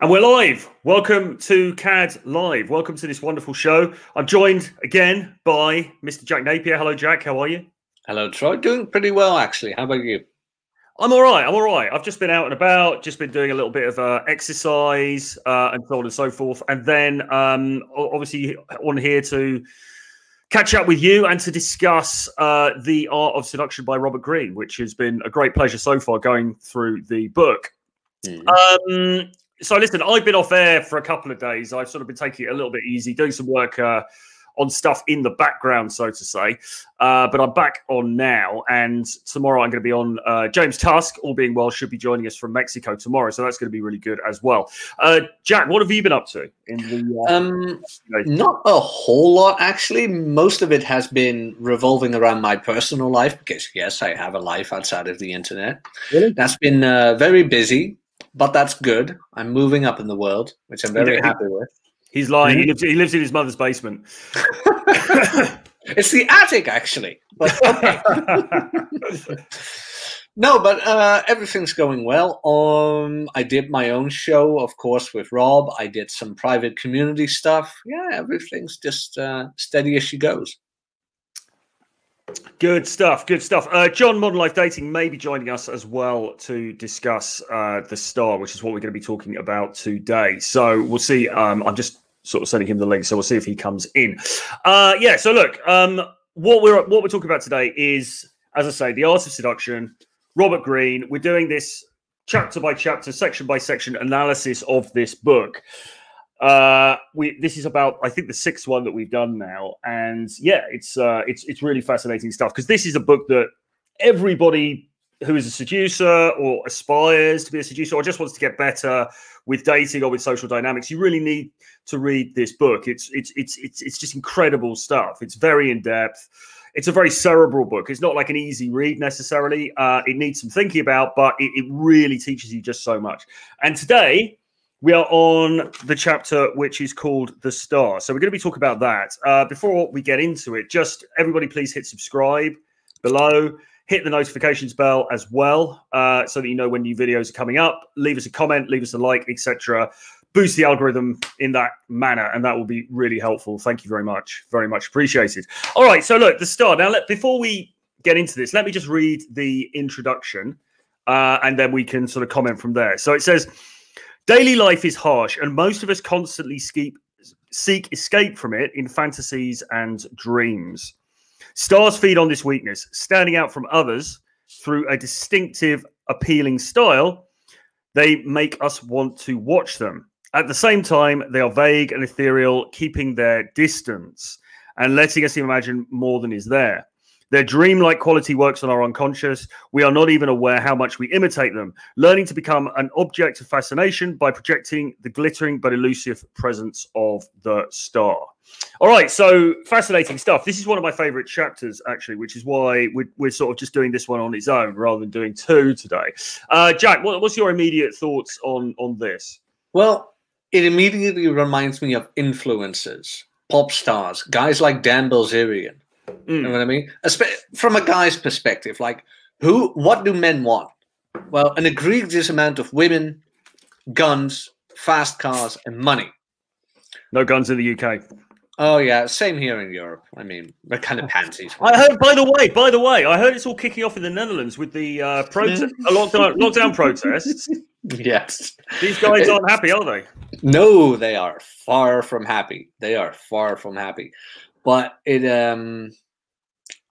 And we're live. Welcome to CAD Live. Welcome to this wonderful show. I'm joined again by Mr. Jack Napier. Hello, Jack. How are you? Hello, Troy. Doing pretty well, actually. How about you? I'm all right. I'm all right. I've just been out and about, just been doing a little bit of uh, exercise uh, and so on and so forth. And then, um, obviously, on here to catch up with you and to discuss uh, The Art of Seduction by Robert Greene, which has been a great pleasure so far going through the book. Mm. Um, so listen, I've been off air for a couple of days. I've sort of been taking it a little bit easy, doing some work uh, on stuff in the background, so to say. Uh, but I'm back on now, and tomorrow I'm going to be on. Uh, James Tusk, all being well, should be joining us from Mexico tomorrow, so that's going to be really good as well. Uh, Jack, what have you been up to in the? Uh, um, not a whole lot actually. Most of it has been revolving around my personal life because yes, I have a life outside of the internet. Really? That's been uh, very busy but that's good. I'm moving up in the world, which I'm very happy with. He's lying. He mm-hmm. lives, he lives in his mother's basement. it's the attic, actually. But okay. no, but uh, everything's going well. Um, I did my own show, of course, with Rob. I did some private community stuff. Yeah, everything's just uh, steady as she goes. Good stuff. Good stuff. Uh, John, Modern Life Dating, may be joining us as well to discuss uh, the star, which is what we're going to be talking about today. So we'll see. Um, I'm just sort of sending him the link, so we'll see if he comes in. Uh, yeah. So look, um, what we're what we're talking about today is, as I say, the art of seduction. Robert Greene. We're doing this chapter by chapter, section by section analysis of this book uh we this is about i think the sixth one that we've done now. And yeah it's uh it's it's really fascinating stuff because this is a book that everybody who is a seducer or aspires to be a seducer or just wants to get better with dating or with social dynamics you really need to read this book. It's it's it's it's, it's just incredible stuff. It's very in depth it's a very cerebral book. It's not like an easy read necessarily. Uh it needs some thinking about but it, it really teaches you just so much. And today we are on the chapter which is called The Star. So we're going to be talking about that. Uh, before we get into it, just everybody please hit subscribe below. Hit the notifications bell as well, uh, so that you know when new videos are coming up. Leave us a comment, leave us a like, etc. Boost the algorithm in that manner, and that will be really helpful. Thank you very much, very much appreciated. All right, so look, the star. Now, let, before we get into this, let me just read the introduction, uh, and then we can sort of comment from there. So it says. Daily life is harsh, and most of us constantly seek, seek escape from it in fantasies and dreams. Stars feed on this weakness, standing out from others through a distinctive, appealing style. They make us want to watch them. At the same time, they are vague and ethereal, keeping their distance and letting us imagine more than is there. Their dreamlike quality works on our unconscious. We are not even aware how much we imitate them, learning to become an object of fascination by projecting the glittering but elusive presence of the star. All right, so fascinating stuff. This is one of my favorite chapters, actually, which is why we're, we're sort of just doing this one on its own rather than doing two today. Uh, Jack, what, what's your immediate thoughts on on this? Well, it immediately reminds me of influences, pop stars, guys like Dan Bilzerian, Mm. You know what I mean? From a guy's perspective, like who, what do men want? Well, an egregious amount of women, guns, fast cars, and money. No guns in the UK. Oh yeah, same here in Europe. I mean, they're kind of pansies. I heard. By the way, by the way, I heard it's all kicking off in the Netherlands with the uh, protest, mm. lockdown, lockdown protests. Yes, these guys aren't happy, are they? No, they are far from happy. They are far from happy. But it um,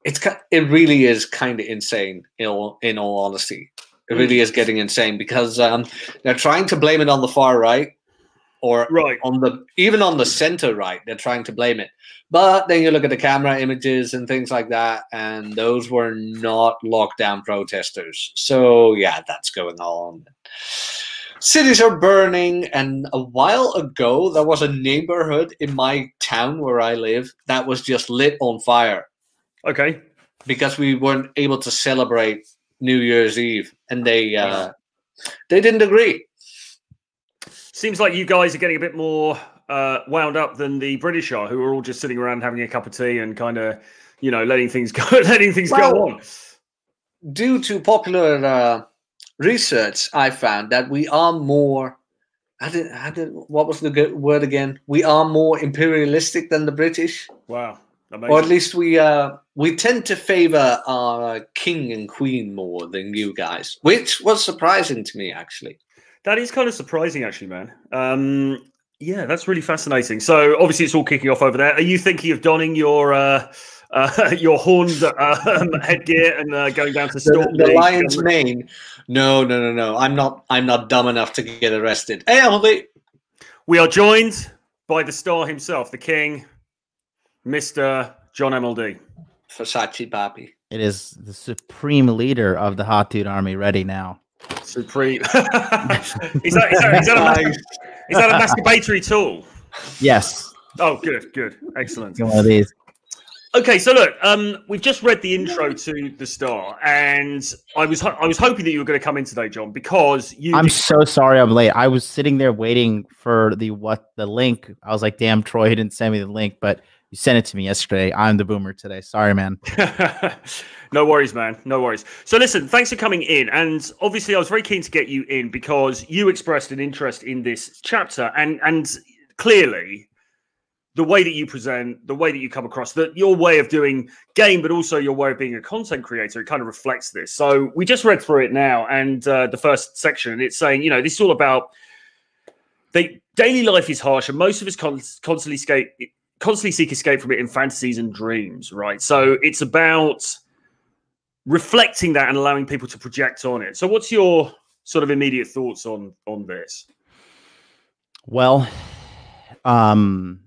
it's it really is kind of insane in all, in all honesty. It really is getting insane because um, they're trying to blame it on the far right or right. on the even on the center right they're trying to blame it. But then you look at the camera images and things like that and those were not lockdown protesters. So yeah that's going on cities are burning and a while ago there was a neighborhood in my town where i live that was just lit on fire Okay. Because we weren't able to celebrate New Year's Eve, and they uh, they didn't agree. Seems like you guys are getting a bit more uh, wound up than the British are, who are all just sitting around having a cup of tea and kind of, you know, letting things go, letting things well, go on. Due to popular uh, research, I found that we are more I did, I did, what was the good word again? We are more imperialistic than the British. Wow. Amazing. Or at least we uh, we tend to favor our king and queen more than you guys, which was surprising to me actually. That is kind of surprising, actually, man. Um, yeah, that's really fascinating. So obviously, it's all kicking off over there. Are you thinking of donning your uh, uh, your horned um, headgear and uh, going down to the, the lion's mane? No, no, no, no. I'm not. I'm not dumb enough to get arrested. Hey, Holly. We are joined by the star himself, the king, Mister John MLD. Versace Papi. It is the supreme leader of the Hot Dude Army. Ready now. Supreme. is, that, is, that, is, that a, is that a masturbatory tool? Yes. Oh, good, good, excellent. One of these. Okay, so look, um, we've just read the intro to the Star, and I was I was hoping that you were going to come in today, John, because you. I'm so sorry I'm late. I was sitting there waiting for the what the link. I was like, "Damn, Troy didn't send me the link," but you sent it to me yesterday. I'm the boomer today. Sorry, man. no worries, man. No worries. So, listen, thanks for coming in. And obviously, I was very keen to get you in because you expressed an interest in this chapter, and and clearly, the way that you present, the way that you come across, that your way of doing game, but also your way of being a content creator, it kind of reflects this. So, we just read through it now, and uh, the first section, it's saying, you know, this is all about. They, daily life is harsh, and most of us con- constantly escape constantly seek escape from it in fantasies and dreams, right? So it's about reflecting that and allowing people to project on it. So what's your sort of immediate thoughts on on this? Well, um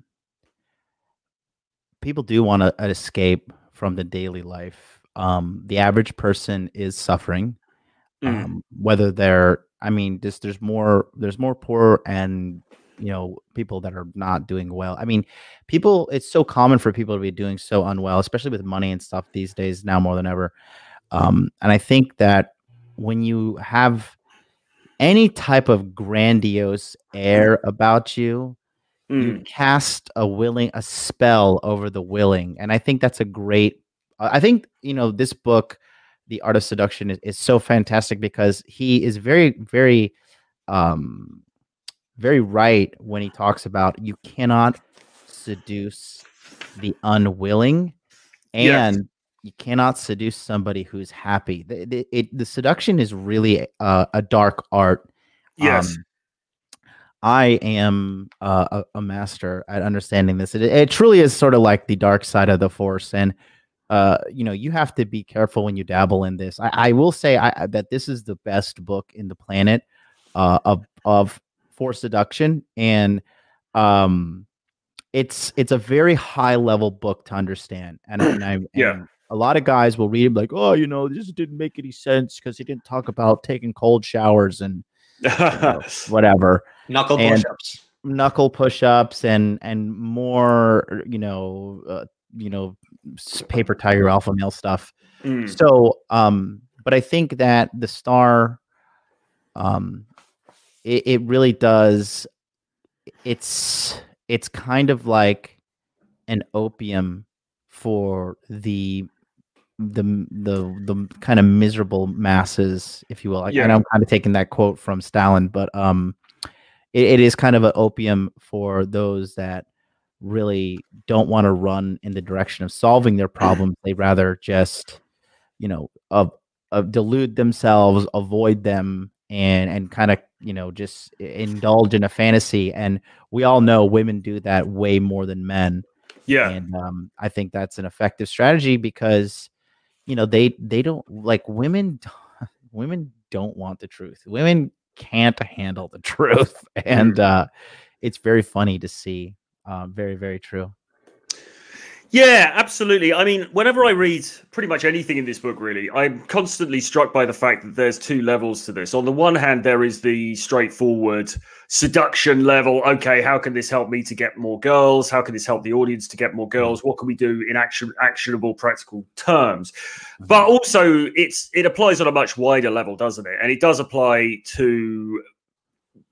people do want to escape from the daily life. Um the average person is suffering mm. um whether they're I mean, just there's more there's more poor and you know people that are not doing well i mean people it's so common for people to be doing so unwell especially with money and stuff these days now more than ever um, and i think that when you have any type of grandiose air about you mm. you cast a willing a spell over the willing and i think that's a great i think you know this book the art of seduction is, is so fantastic because he is very very um very right when he talks about you cannot seduce the unwilling and yes. you cannot seduce somebody who's happy. The, the, it, the seduction is really a, a dark art. Yes. Um, I am uh, a, a, master at understanding this. It, it, truly is sort of like the dark side of the force, and uh, you know you have to be careful when you dabble in this. I, I will say I, that this is the best book in the planet uh, of of for seduction and um it's it's a very high level book to understand and, and I yeah a lot of guys will read it like oh you know this didn't make any sense because he didn't talk about taking cold showers and you know, whatever. Knuckle push-ups. knuckle push-ups and and more you know uh, you know paper tiger alpha male stuff. Mm. so um but i think that the star um it, it really does it's it's kind of like an opium for the the the the kind of miserable masses, if you will. Yeah. And I'm kind of taking that quote from Stalin, but um, it, it is kind of an opium for those that really don't want to run in the direction of solving their problems. they rather just, you know, uh, uh, delude themselves, avoid them, and and kind of you know just indulge in a fantasy and we all know women do that way more than men yeah and um, i think that's an effective strategy because you know they they don't like women women don't want the truth. Women can't handle the truth. And mm. uh it's very funny to see uh, very very true yeah, absolutely. I mean, whenever I read pretty much anything in this book, really, I'm constantly struck by the fact that there's two levels to this. On the one hand, there is the straightforward seduction level. Okay, how can this help me to get more girls? How can this help the audience to get more hmm. girls? What can we do in action, actionable, practical terms? Hmm. But also, it's it applies on a much wider level, doesn't it? And it does apply to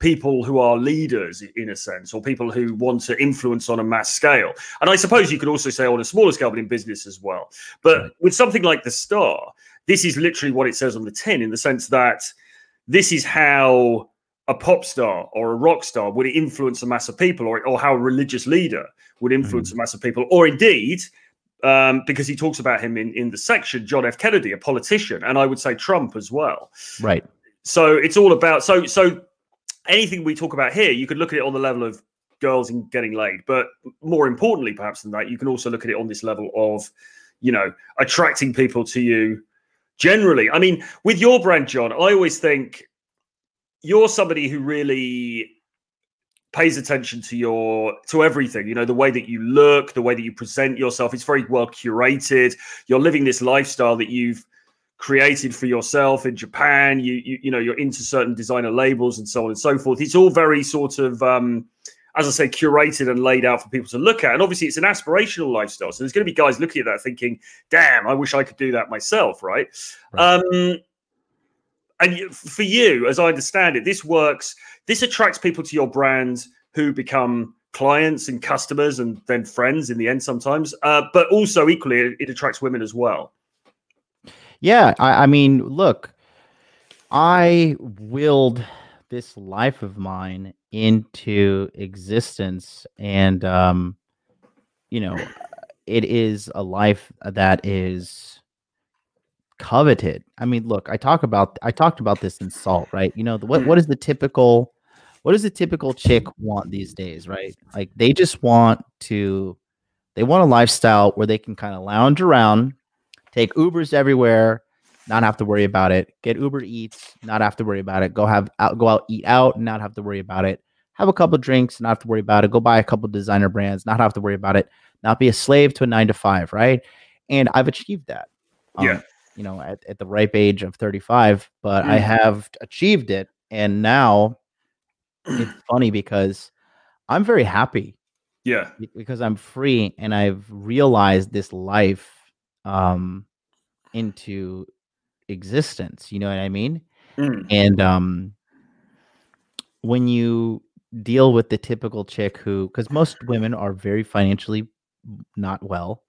people who are leaders in a sense or people who want to influence on a mass scale and i suppose you could also say on a smaller scale but in business as well but with something like the star this is literally what it says on the tin in the sense that this is how a pop star or a rock star would influence a mass of people, or, or how a religious leader would influence mm. a mass of people, or indeed, um, because he talks about him in, in the section, John F. Kennedy, a politician, and I would say Trump as well. Right. So it's all about so so anything we talk about here, you could look at it on the level of girls and getting laid, but more importantly, perhaps than that, you can also look at it on this level of, you know, attracting people to you generally. I mean, with your brand, John, I always think you're somebody who really pays attention to your to everything you know the way that you look the way that you present yourself it's very well curated you're living this lifestyle that you've created for yourself in japan you you, you know you're into certain designer labels and so on and so forth it's all very sort of um as I say, curated and laid out for people to look at. And obviously, it's an aspirational lifestyle. So there's going to be guys looking at that thinking, damn, I wish I could do that myself, right? right. Um, and for you, as I understand it, this works. This attracts people to your brand who become clients and customers and then friends in the end sometimes. Uh, but also equally, it, it, attracts women as well. Yeah, I, I mean, look, I willed this life of mine into existence and um you know it is a life that is coveted. I mean look i talk about i talked about this in salt right? You know what what is the typical what does the typical chick want these days right? Like they just want to they want a lifestyle where they can kind of lounge around take ubers everywhere not have to worry about it. Get Uber Eats, not have to worry about it. Go have out, go out, eat out, not have to worry about it. Have a couple drinks, not have to worry about it. Go buy a couple designer brands, not have to worry about it. Not be a slave to a nine to five, right? And I've achieved that. Um, yeah. You know, at, at the ripe age of 35, but mm. I have achieved it. And now it's funny because I'm very happy. Yeah. Because I'm free and I've realized this life um into existence. You know what I mean? Mm. And um, when you deal with the typical chick who, because most women are very financially not well,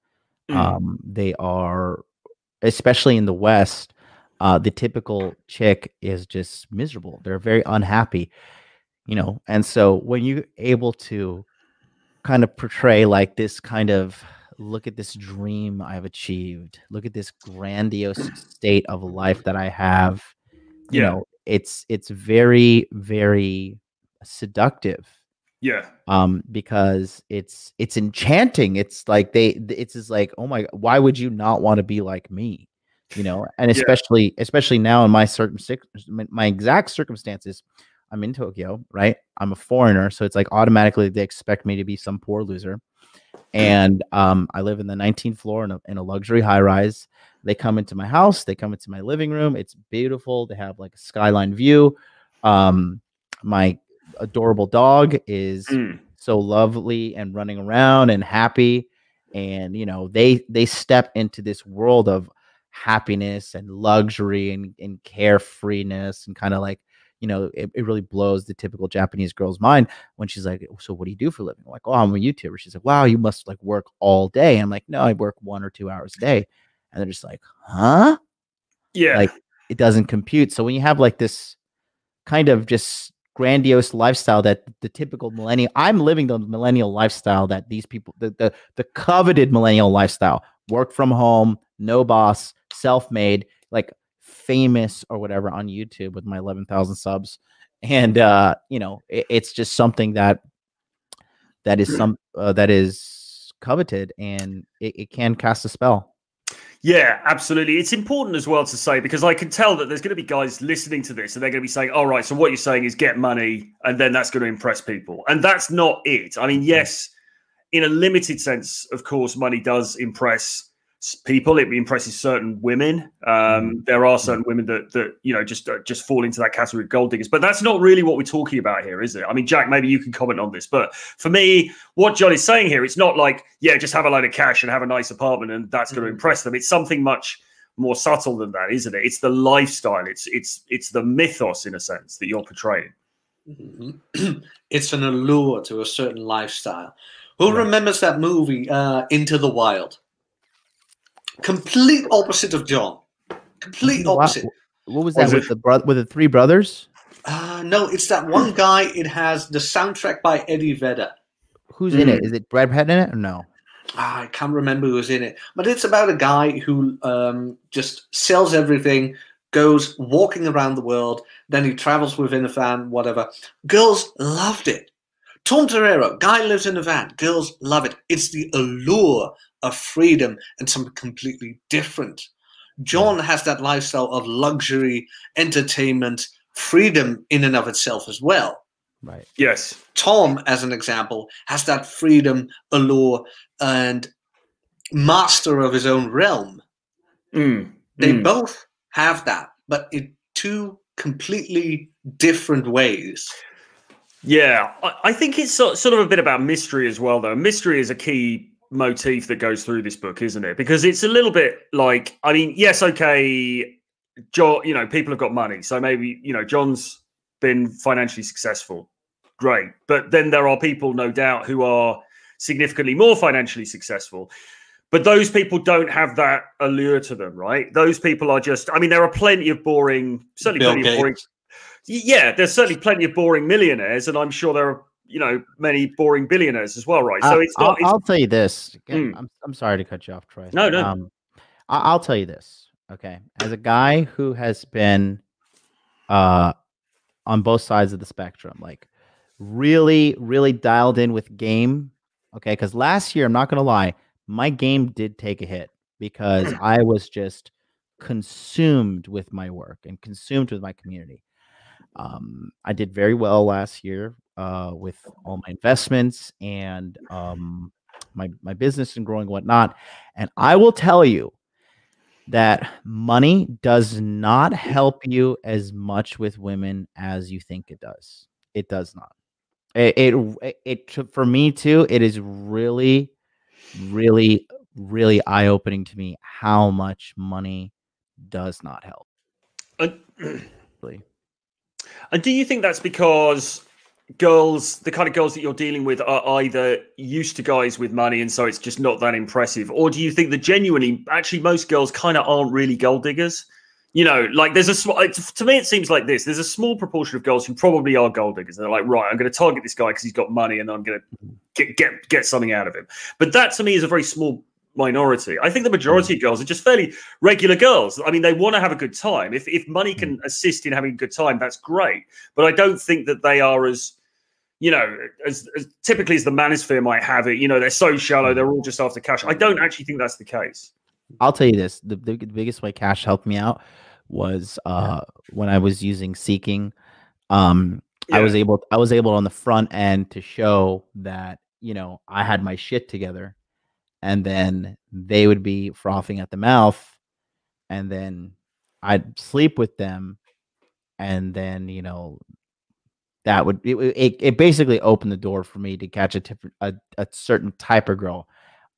mm. um, they are, especially in the West, uh, the typical chick is just miserable. They're very unhappy, you know. And so when you're able to kind of portray like this kind of look at this dream I've achieved. Look at this grandiose state of life that I have. You yeah. know, it's it's very very seductive. Yeah. Um because it's it's enchanting. It's like they it's just like, "Oh my why would you not want to be like me?" You know, and especially yeah. especially now in my certain my exact circumstances, I'm in Tokyo, right? I'm a foreigner, so it's like automatically they expect me to be some poor loser and um, I live in the 19th floor in a, in a luxury high rise. They come into my house, they come into my living room. It's beautiful. They have like a skyline view. Um, my adorable dog is mm. so lovely and running around and happy. And you know, they they step into this world of happiness and luxury and, and carefreeness and kind of like you know, it, it really blows the typical Japanese girl's mind when she's like, So what do you do for a living? I'm like, Oh, I'm a YouTuber. She's like, Wow, you must like work all day. And I'm like, No, I work one or two hours a day. And they're just like, Huh? Yeah. Like it doesn't compute. So when you have like this kind of just grandiose lifestyle that the typical millennial I'm living the millennial lifestyle that these people the the, the coveted millennial lifestyle, work from home, no boss, self-made, like famous or whatever on YouTube with my 11,000 subs. And, uh, you know, it, it's just something that, that is some, uh, that is coveted and it, it can cast a spell. Yeah, absolutely. It's important as well to say because I can tell that there's going to be guys listening to this and they're going to be saying, all right, so what you're saying is get money and then that's going to impress people. And that's not it. I mean, yes, in a limited sense, of course, money does impress people. It impresses certain women. Um, mm. there are certain women that that you know just uh, just fall into that category of gold diggers. But that's not really what we're talking about here, is it? I mean, Jack, maybe you can comment on this. But for me, what John is saying here, it's not like yeah, just have a load of cash and have a nice apartment and that's going to mm. impress them. It's something much more subtle than that, isn't it? It's the lifestyle. It's it's it's the mythos in a sense that you're portraying. Mm-hmm. it's an allure to a certain lifestyle. Who yeah. remembers that movie, uh, Into the Wild? Complete opposite of John. Complete opposite. What was that was with it? the bro- with the three brothers? Uh, no, it's that one guy. It has the soundtrack by Eddie Vedder. Who's in it? Is it Brad Pitt in it or no? Ah, I can't remember who was in it, but it's about a guy who um, just sells everything, goes walking around the world, then he travels within a van, whatever. Girls loved it. Tom Torero, guy lives in a van. Girls love it. It's the allure of freedom and something completely different. John has that lifestyle of luxury, entertainment, freedom in and of itself as well. Right. Yes. Tom, as an example, has that freedom, allure, and master of his own realm. Mm, They mm. both have that, but in two completely different ways. Yeah, I, I think it's sort, sort of a bit about mystery as well, though. Mystery is a key motif that goes through this book, isn't it? Because it's a little bit like, I mean, yes, okay, John, you know, people have got money, so maybe you know, John's been financially successful, great. But then there are people, no doubt, who are significantly more financially successful. But those people don't have that allure to them, right? Those people are just, I mean, there are plenty of boring, certainly Bill plenty of boring yeah, there's certainly plenty of boring millionaires, and I'm sure there are, you know, many boring billionaires as well, right? So Uh, it's I'll, not. It's, I'll tell you this. Again, Mm. I'm, I'm sorry to cut you off, Troy. No, no. Um, I, I'll tell you this. Okay, as a guy who has been uh, on both sides of the spectrum, like really, really dialed in with game. Okay, because last year, I'm not gonna lie, my game did take a hit because I was just consumed with my work and consumed with my community. Um, I did very well last year uh, with all my investments and um, my my business and growing and whatnot. And I will tell you that money does not help you as much with women as you think it does. It does not. It it, it, for me too. It is really, really, really eye opening to me how much money does not help. Really. and do you think that's because girls, the kind of girls that you're dealing with, are either used to guys with money, and so it's just not that impressive, or do you think that genuinely, actually, most girls kind of aren't really gold diggers? You know, like there's a small. To me, it seems like this. There's a small proportion of girls who probably are gold diggers. They're like, right, I'm going to target this guy because he's got money, and I'm going to get get get something out of him. But that to me is a very small minority. I think the majority of girls are just fairly regular girls. I mean, they want to have a good time. If if money can mm. assist in having a good time, that's great. But I don't think that they are as you know, as, as typically as the manosphere might have it, you know, they're so shallow, they're all just after cash. I don't actually think that's the case. I'll tell you this: the, the, biggest way cash helped me out was uh, when I was using Seeking. Um, I was able, I was able on the front end to show that you know I had my shit together, and then they would be frothing at the mouth, and then I'd sleep with them, and then you know that would it, it, it basically opened the door for me to catch a, different, a, a certain type of girl.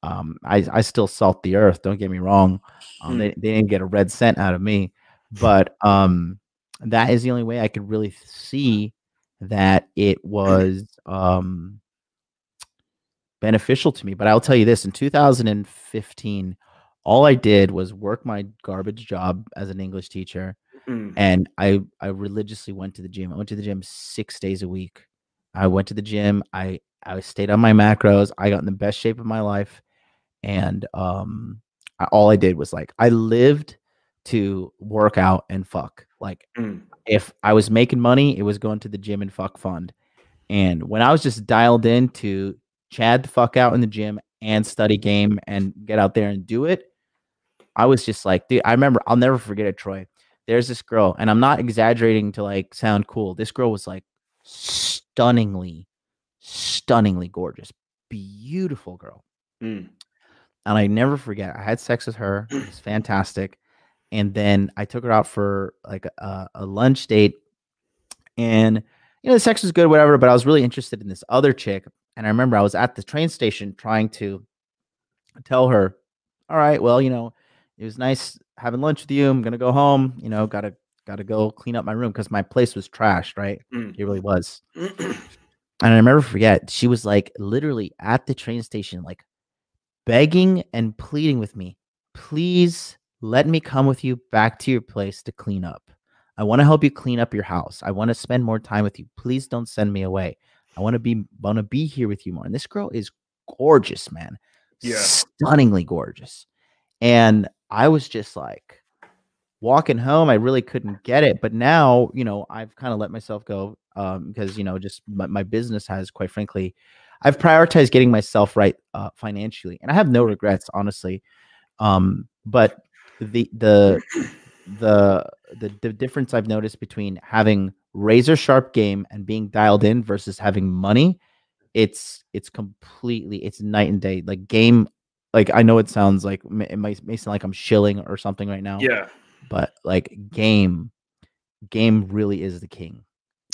Um, I, I still salt the earth. Don't get me wrong. Um, Hmm. they, they didn't get a red cent out of me, but um, that is the only way I could really see that it was um, beneficial to me. But I'll tell you this: in 2015, all I did was work my garbage job as an English teacher Mm. and I I religiously went to the gym. I went to the gym six days a week. I went to the gym. I I stayed on my macros. I got in the best shape of my life, and um, I, all I did was like I lived to work out and fuck. Like Mm. if I was making money, it was going to the gym and fuck fund. And when I was just dialed in to Chad the fuck out in the gym and study game and get out there and do it, I was just like, dude, I remember I'll never forget it, Troy. There's this girl, and I'm not exaggerating to like sound cool. This girl was like stunningly, stunningly gorgeous, beautiful girl. Mm. And I never forget. I had sex with her. It was fantastic. And then I took her out for like a, a lunch date. And you know, the sex was good, whatever. But I was really interested in this other chick. And I remember I was at the train station trying to tell her, all right, well, you know, it was nice having lunch with you. I'm gonna go home. You know, gotta gotta go clean up my room because my place was trashed, right? Mm. It really was. And I never forget, she was like literally at the train station, like begging and pleading with me, please let me come with you back to your place to clean up. I want to help you clean up your house. I want to spend more time with you. Please don't send me away. I want to be want to be here with you more. And this girl is gorgeous, man. Yeah. Stunningly gorgeous. And I was just like walking home, I really couldn't get it. But now, you know, I've kind of let myself go um, because, you know, just my, my business has, quite frankly, I've prioritized getting myself right uh, financially. And I have no regrets, honestly. Um, but the, the, the, the, the difference I've noticed between having razor sharp game and being dialed in versus having money it's it's completely it's night and day like game like i know it sounds like it might, may sound like i'm shilling or something right now Yeah. but like game game really is the king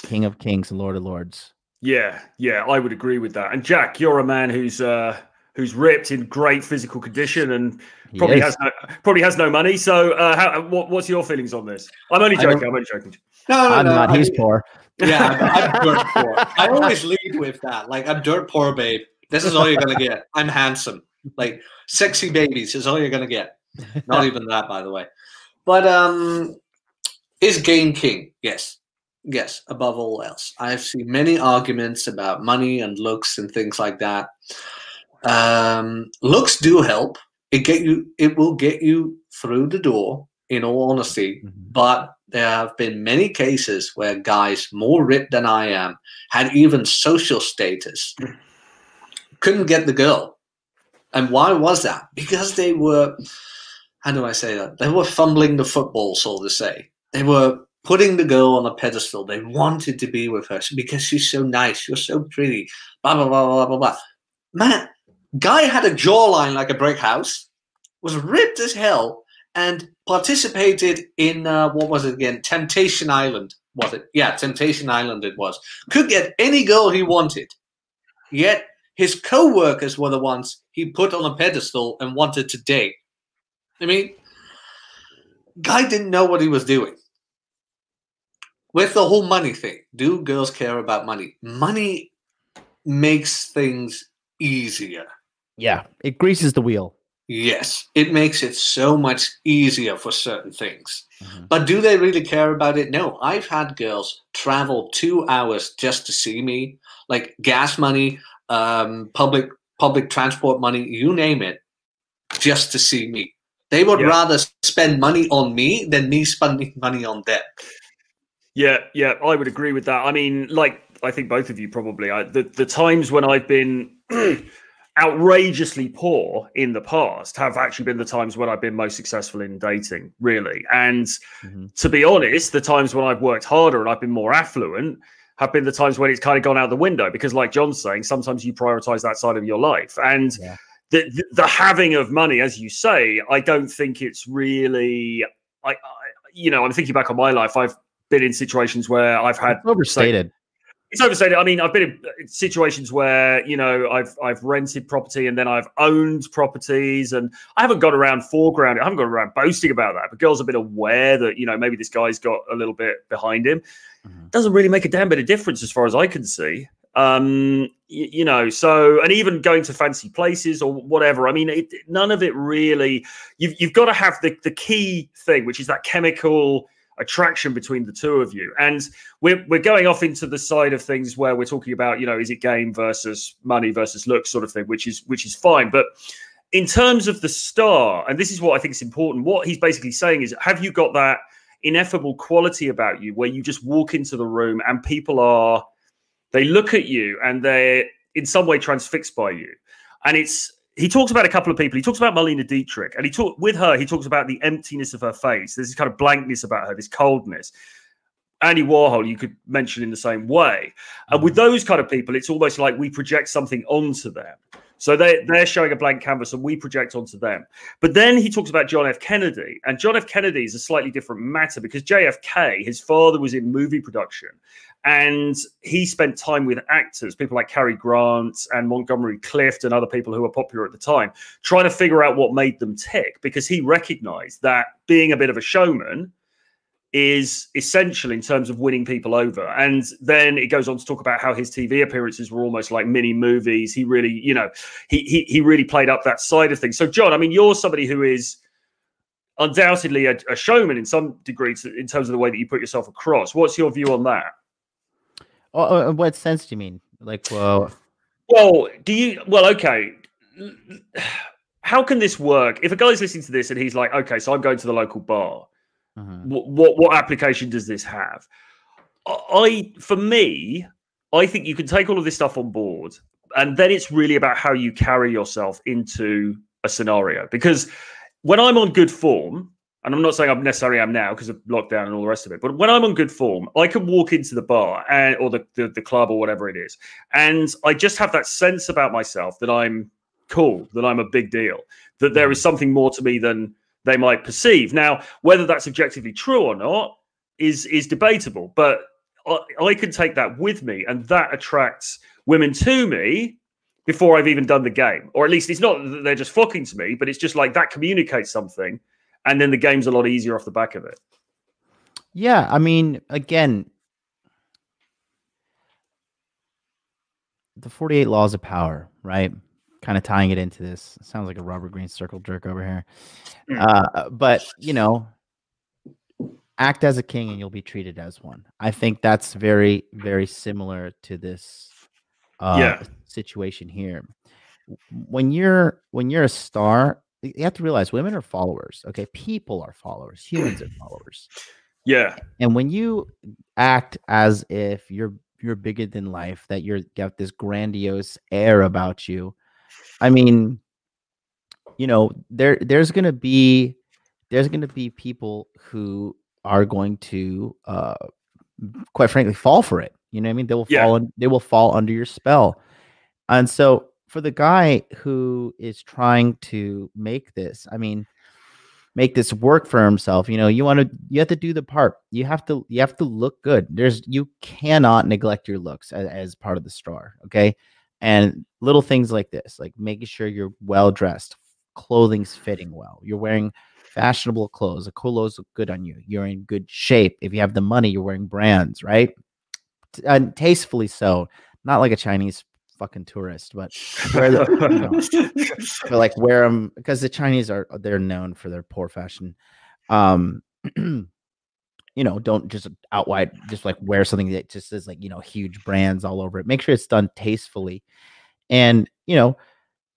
king of kings and lord of lords Yeah, yeah, I would agree with that. And Jack, you're a man who's uh who's ripped in great physical condition and probably has no probably has no money. So uh how what, what's your feelings on this? I'm only joking, I'm only joking. No, no, i'm no. not I- he's poor Yeah, I'm, I'm dirt poor. I always lead with that. Like, I'm dirt poor, babe. This is all you're gonna get. I'm handsome. Like, sexy babies is all you're gonna get. Not even that, by the way. But um, is game king? Yes, yes. Above all else, I've seen many arguments about money and looks and things like that. Um, looks do help. It get you. It will get you through the door. In all honesty, Mhm. but there have been many cases where guys more ripped than I am had even social status, couldn't get the girl. And why was that? Because they were, how do I say that? They were fumbling the football, so to say. They were putting the girl on a pedestal. They wanted to be with her because she's so nice, you're so pretty, blah, blah, blah, blah, blah, blah. Man, guy had a jawline like a brick house, was ripped as hell, and participated in uh, what was it again? Temptation Island was it? Yeah, Temptation Island it was. Could get any girl he wanted. Yet his co-workers were the ones he put on a pedestal and wanted to date. I mean, guy didn't know what he was doing. With the whole money thing, do girls care about money? Money makes things easier. yeah it greases the wheel Yes, it makes it so much easier for certain things. Mhm. But do they really care about it? No. I've had girls travel two hours just to see me, like gas money, um, public public transport money, you name it, just to see me. They would Yeah. rather spend money on me than me spending money on them. Yeah, yeah, I would agree with that. I mean, like I think both of you probably. I, the the times when I've been outrageously poor in the past have actually been the times when I've been most successful in dating, really. And Mhm. to be honest, the times when I've worked harder and I've been more affluent have been the times when it's kind of gone out the window because, like John's saying, sometimes you prioritize that side of your life. And Yeah. the, the the having of money, as you say, I don't think it's really. I, I you know, I'm thinking back on my life. I've been in situations where I've had it's overstated it's overstated. I mean, I've been in uh, situations where you know I've I've rented property and then I've owned properties, and I haven't got around foreground. I haven't got around boasting about that. But girls have been aware that you know maybe this guy's got a little bit behind him. Mhm. Doesn't really make a damn bit of difference as far as I can see. Um, y- you know, so and even going to fancy places or whatever. I mean, it, none of it really. You've you've got to have the the key thing, which is that chemical attraction between the two of you. And we're we're going off into the side of things where we're talking about, you know, is it game versus money versus looks sort of thing, which is which is fine. But in terms of the star, and this is what I think is important, what he's basically saying is have you got that ineffable quality about you where you just walk into the room and people are they look at you and they're in some way transfixed by you. And it's he talks about a couple of people. He talks about Marlene Dietrich, and he talk with her. He talks about the emptiness of her face. There's this kind of blankness about her, this coldness. Andy Warhol, you could mention in the same way. And with mm. those kind of people, it's almost like we project something onto them. So they they're showing a blank canvas, and we project onto them. But then he talks about John F. Kennedy, and John F. Kennedy is a slightly different matter because JFK, his father was in movie production, and he spent time with actors, people like Cary Grant and Montgomery Clift and other people who were popular at the time, trying to figure out what made them tick because he recognized that being a bit of a showman is essential in terms of winning people over. And then it goes on to talk about how his TV appearances were almost like mini movies. He really, you know, he he, he really played up that side of things. So, John, I mean, you're somebody who is undoubtedly a, a showman in some degree to, in terms of the way that you put yourself across. What's your view on that? Oh, uh, what sense do you mean? Like, well, well, do you? Well, okay. How can this work? If a guy's listening to this and he's like, okay, so I'm going to the local bar. Uh-huh. What, what what application does this have? I, for me, I think you can take all of this stuff on board, and then it's really about how you carry yourself into a scenario. Because when I'm on good form, and I'm not saying I'm necessarily am now because of lockdown and all the rest of it, but when I'm on good form, I can walk into the bar and or the, the, the club or whatever it is, and I just have that sense about myself that I'm cool, that I'm a big deal, that there is mm. something more to me than they might perceive. Now, whether that's objectively true or not is is debatable, but I, I can take that with me, and that attracts women to me before I've even done the game, or at least it's not that they're just flocking to me, but it's just like that communicates something and then the game's a lot easier off the back of it. Yeah, I mean, again, the 48 laws of power, right? Kind of tying it into this. Sounds like a Robert Greene circle jerk over here. Mm. Uh, but, you know, act as a king and you'll be treated as one. I think that's very, very similar to this uh, yeah. situation here. When you're when you're a star, you have to realize women are followers. Okay, people are followers. Humans are followers. Yeah. And when you act as if you're you're bigger than life, that you're got this grandiose air about you, I mean, you know, there there's gonna be there's gonna be people who are going to uh quite frankly fall for it. You know what I mean? They will yeah. fall in, they will fall under your spell. And so for the guy who is trying to make this, I mean, make this work for himself, you know, you want to you have to do the part. You have to you have to look good. There's you cannot neglect your looks as, as part of the star, okay? And little things like this, like making sure you're well dressed, clothing's fitting well. You're wearing fashionable clothes. The clothes look good on you. You're in good shape. If you have the money, you're wearing brands, right? And tastefully so, not like a Chinese fucking tourist, but wear the, you know, but like wear them because the Chinese are they're known for their poor fashion. Um, you know, don't just outright just like wear something that just says like you know huge brands all over it. Make sure it's done tastefully, and you know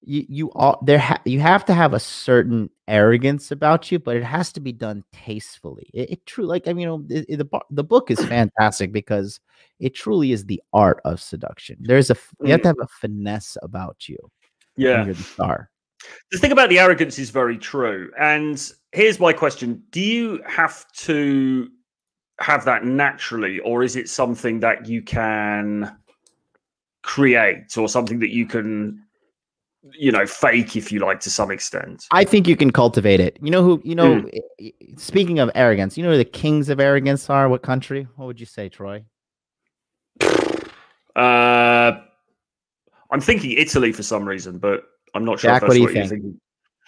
you you all there ha- you have to have a certain arrogance about you but it has to be done tastefully. It, it true like i mean you know it, it, the the book is fantastic because it truly is the art of seduction. There's a you have to mm. have a finesse about you yeah. you're the star. The thing about the arrogance is very true and here's my question. Do you have to have that naturally or is it something that you can create or something that you can you know fake if you like to some extent i think you can cultivate it you know who you know mm. speaking of arrogance you know who the kings of arrogance are what country what would you say troy uh i'm thinking italy for some reason but i'm not sure Jack, what, do you what think? Thinking.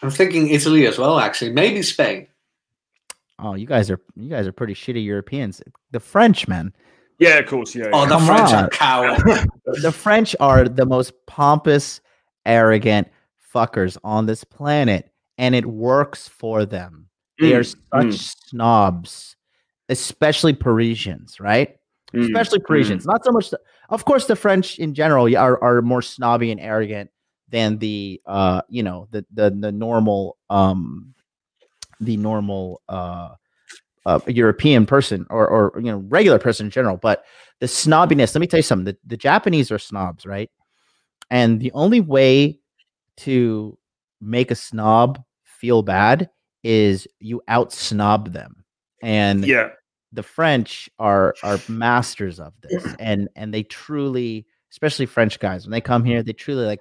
i'm thinking italy as well actually maybe spain oh you guys are you guys are pretty shitty europeans the french man yeah of course yeah, oh yeah. the Come french on. are cowards the french are the most pompous arrogant fuckers on this planet, and it works for them. They mm, are such mm. snobs, especially Parisians, right? Mm, especially Parisians. Mm. Not so much. The, of course, the French in general are, are more snobby and arrogant than the uh you know the the the normal um the normal uh, uh European person or or you know regular person in general. But the snobbiness. Let me tell you something. The the Japanese are snobs, right? And the only way to make a snob feel bad is you out snob them. And yeah, the French are are masters of this. And and they truly, especially French guys, when they come here, they truly like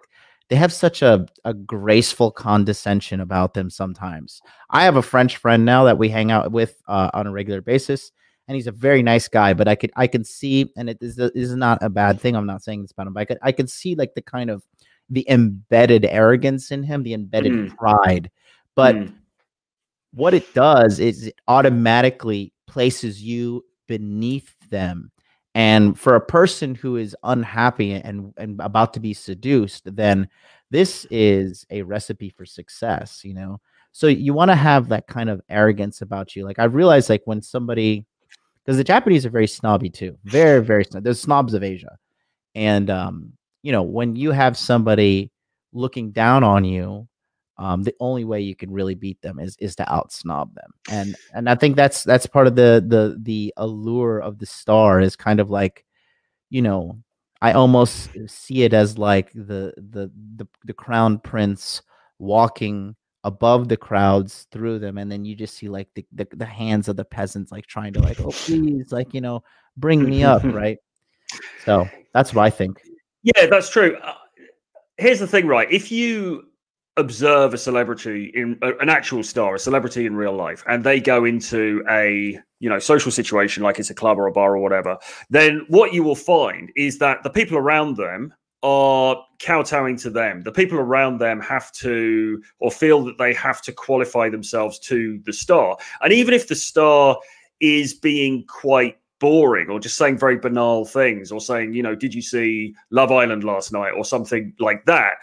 they have such a, a graceful condescension about them sometimes. I have a French friend now that we hang out with uh, on a regular basis and he's a very nice guy. But I could I can see, and it is this is not a bad thing. I'm not saying this about him, but I could I could see like the kind of the embedded arrogance in him, the embedded mm. pride. But mm. what it does is it automatically places you beneath them. And for a person who is unhappy and, and about to be seduced, then this is a recipe for success, you know. So you want to have that kind of arrogance about you. Like I realize, like when somebody, because the Japanese are very snobby too, very very snob. They're snobs of Asia, and um, you know when you have somebody looking down on you um, the only way you can really beat them is is to out snob them and and i think that's that's part of the the the allure of the star is kind of like you know i almost see it as like the the the, the crown prince walking above the crowds through them and then you just see like the, the, the hands of the peasants like trying to like oh please like you know bring me up right? So that's what i think. Yeah that's true. Uh, here's the thing right if you observe a celebrity in an actual star, a celebrity in real life, and they go into a you know social situation like it's a club or a bar or whatever, then what you will find is that the people around them are kowtowing to them. The people around them have to or feel that they have to qualify themselves to the star. And even if the star is being quite boring or just saying very banal things or saying, you know, did you see Love Island last night or something like that,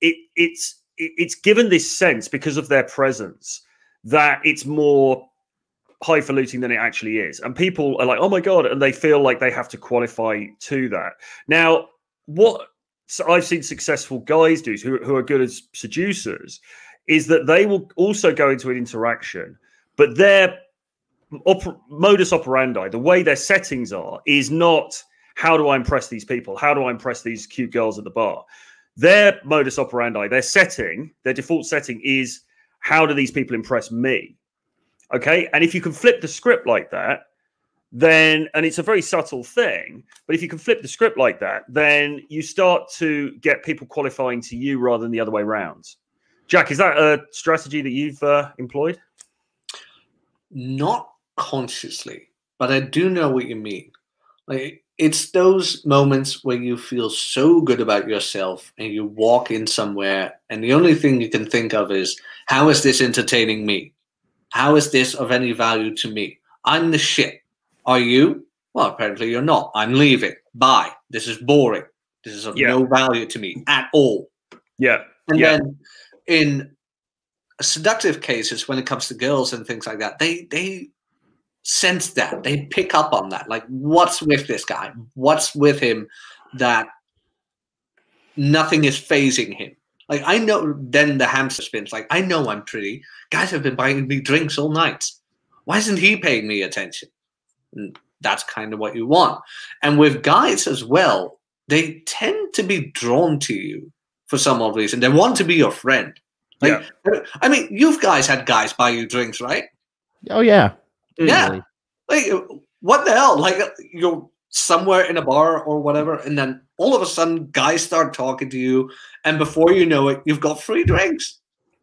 it it's it's given this sense because of their presence that it's more highfalutin than it actually is. And people are like, oh my God. And they feel like they have to qualify to that. Now, what so I've seen successful guys do who, who are good as seducers is that they will also go into an interaction, but their op- modus operandi, the way their settings are, is not how do I impress these people? How do I impress these cute girls at the bar? Their modus operandi, their setting, their default setting is how do these people impress me? Okay. And if you can flip the script like that, then, and it's a very subtle thing, but if you can flip the script like that, then you start to get people qualifying to you rather than the other way around. Jack, is that a strategy that you've uh, employed? Not consciously, but I do know what you mean. Like it's those moments where you feel so good about yourself and you walk in somewhere and the only thing you can think of is how is this entertaining me how is this of any value to me i'm the shit are you? Well apparently you're not. I'm leaving. Bye. This is boring. This is of yeah. no value to me at all. Yeah. And yeah. then in seductive cases when it comes to girls and things like that they they sense that. They pick up on that. Like what's with this guy? What's with him that nothing is fazing him? Like i know then the hamster spins. Like i know i'm pretty. Guys have been buying me drinks all night. Why isn't he paying me attention and that's kind of what you want and with guys as well they tend to be drawn to you for some odd reason they want to be your friend like yeah. Uh, i mean you've guys had guys buy you drinks right oh yeah yeah. Like, uh, what the hell? Like, uh, you're somewhere in a bar or whatever, and then all of a sudden, guys start talking to you, and before you know it, you've got free drinks.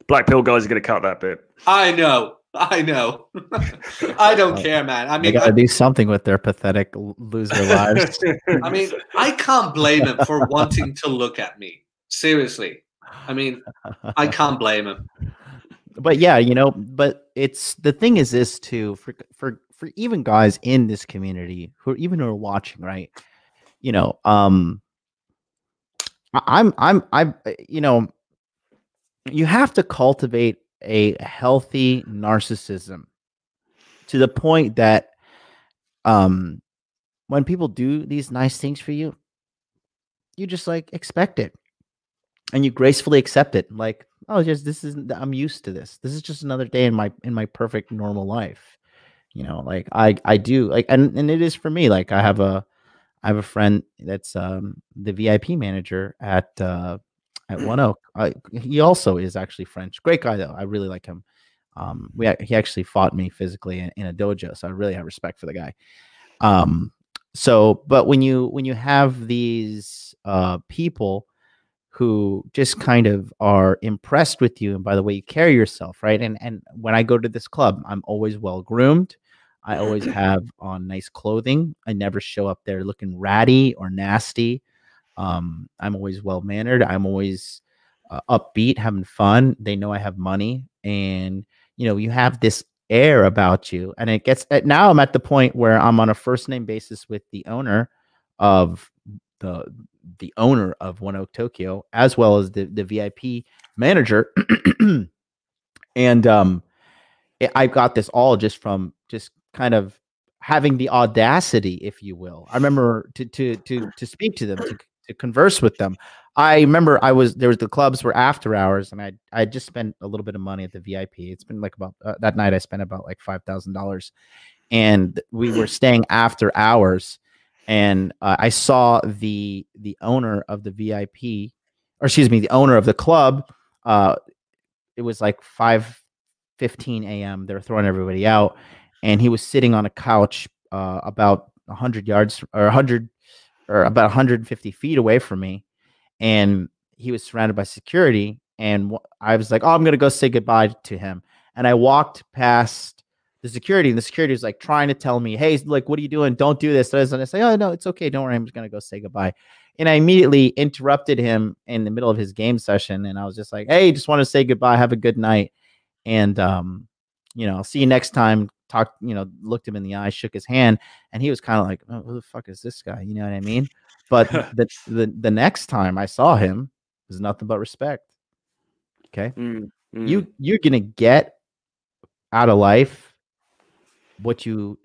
Black pill guys are going to cut that bit. I know. I know. I don't care, man. I mean, they gotta I, do something with their pathetic loser lives. I mean, I can't blame him for wanting to look at me. Seriously. I mean, I can't blame him but yeah, you know, but it's the thing is this too for for for even guys in this community who even who are watching, right? You know, um I'm I'm I'm uh, you know, you have to cultivate a healthy narcissism to the point that um when people do these nice things for you, you just like expect it and you gracefully accept it like oh just this isn't. i'm used to this this is just another day in my in my perfect normal life you know like i i do like and and it is for me like i have a i have a friend that's um the vip manager at uh at one oak I, he also is actually french great guy though i really like him um we he actually fought me physically in, in a dojo so i really have respect for the guy um so but when you when you have these uh people who just kind of are impressed with you and by the way you carry yourself, right? And and when I go to this club, I'm always well groomed. I always have on nice clothing. I never show up there looking ratty or nasty. Um, I'm always well mannered. I'm always uh, upbeat, having fun. They know I have money, and you know you have this air about you. And it gets now. I'm at the point where I'm on a first name basis with the owner of the the owner of One Oak Tokyo, as well as the the VIP manager. and um, it, I got this all just from just kind of having the audacity, if you will. I remember to to to to speak to them, to, to converse with them. I remember I was there was the clubs were after hours, and I I just spent a little bit of money at the VIP. It's been like about uh, that night I spent about like five thousand dollars, and we were staying after hours, and uh, I saw the the owner of the VIP, or excuse me, the owner of the club. Uh, it was like five fifteen a.m. They were throwing everybody out, and he was sitting on a couch uh, about hundred yards or hundred or about 150 feet away from me, and he was surrounded by security. And I was like, "Oh, I'm gonna go say goodbye to him." And I walked past the security, and the security was like trying to tell me, "Hey, like, what are you doing? Don't do this." And I say, "Oh no, it's okay. Don't worry. I'm just gonna go say goodbye." And I immediately interrupted him in the middle of his game session, and I was just like, "Hey, just want to say goodbye. Have a good night." And um, you know, I'll see you next time. Talked, you know, looked him in the eye, shook his hand, and he was kind of like, oh, "Who the fuck is this guy?" You know what I mean? But the, the the next time I saw him, was nothing but respect. Okay, Mm, mm. you you're gonna get out of life what you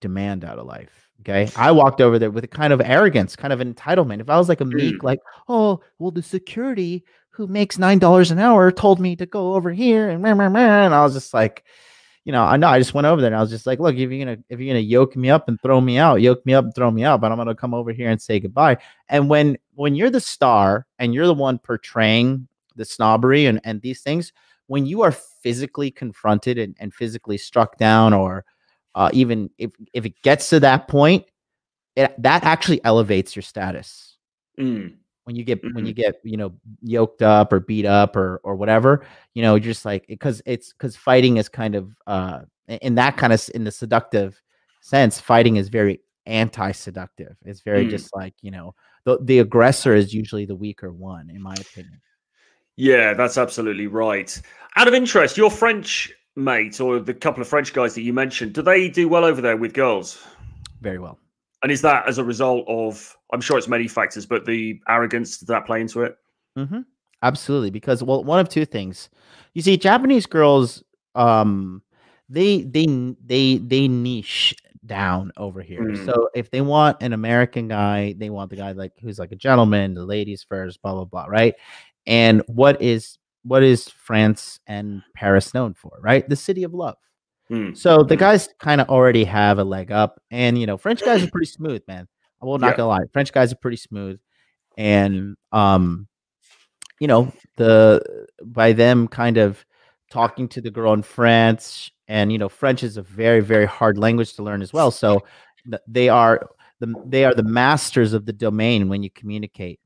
demand out of life. Okay, I walked over there with a kind of arrogance, kind of entitlement. If I was like a meek, like, oh, well, the security who makes nine dollars an hour told me to go over here, and, meh, meh, meh, and I was just like, you know, I know I just went over there and I was just like, look, if you're gonna if you're gonna yoke me up and throw me out, yoke me up and throw me out, but I'm gonna come over here and say goodbye. And when when you're the star and you're the one portraying the snobbery and and these things, when you are physically confronted and, and physically struck down, or uh, even if if it gets to that point, it, that actually elevates your status Mm, when you get when you get you know yoked up or beat up or or whatever you know just like because it's because fighting is kind of uh in that kind of in the seductive sense fighting is very anti-seductive it's very Mm. just like you know the the aggressor is usually the weaker one in my opinion Yeah, that's absolutely right. Out of interest, your French mate or the couple of French guys that you mentioned, do they do well over there with girls? very well And is that as a result of, I'm sure it's many factors, but the arrogance, does that play into it? hmm Absolutely, because well, one of two things. You see, Japanese girls, um, they they they they niche down over here. Mm. So if they want an American guy, they want the guy like who's like a gentleman, the ladies first, blah blah blah, right? And what is what is France and Paris known for, right? The city of love. Hmm. So the Mm. guys kind of already have a leg up, and you know, French guys are pretty smooth, man. I will not Yeah. gonna lie, French guys are pretty smooth, and um, you know, the by them kind of talking to the girl in France, and you know, French is a very very hard language to learn as well. So they are the they are the masters of the domain when you communicate.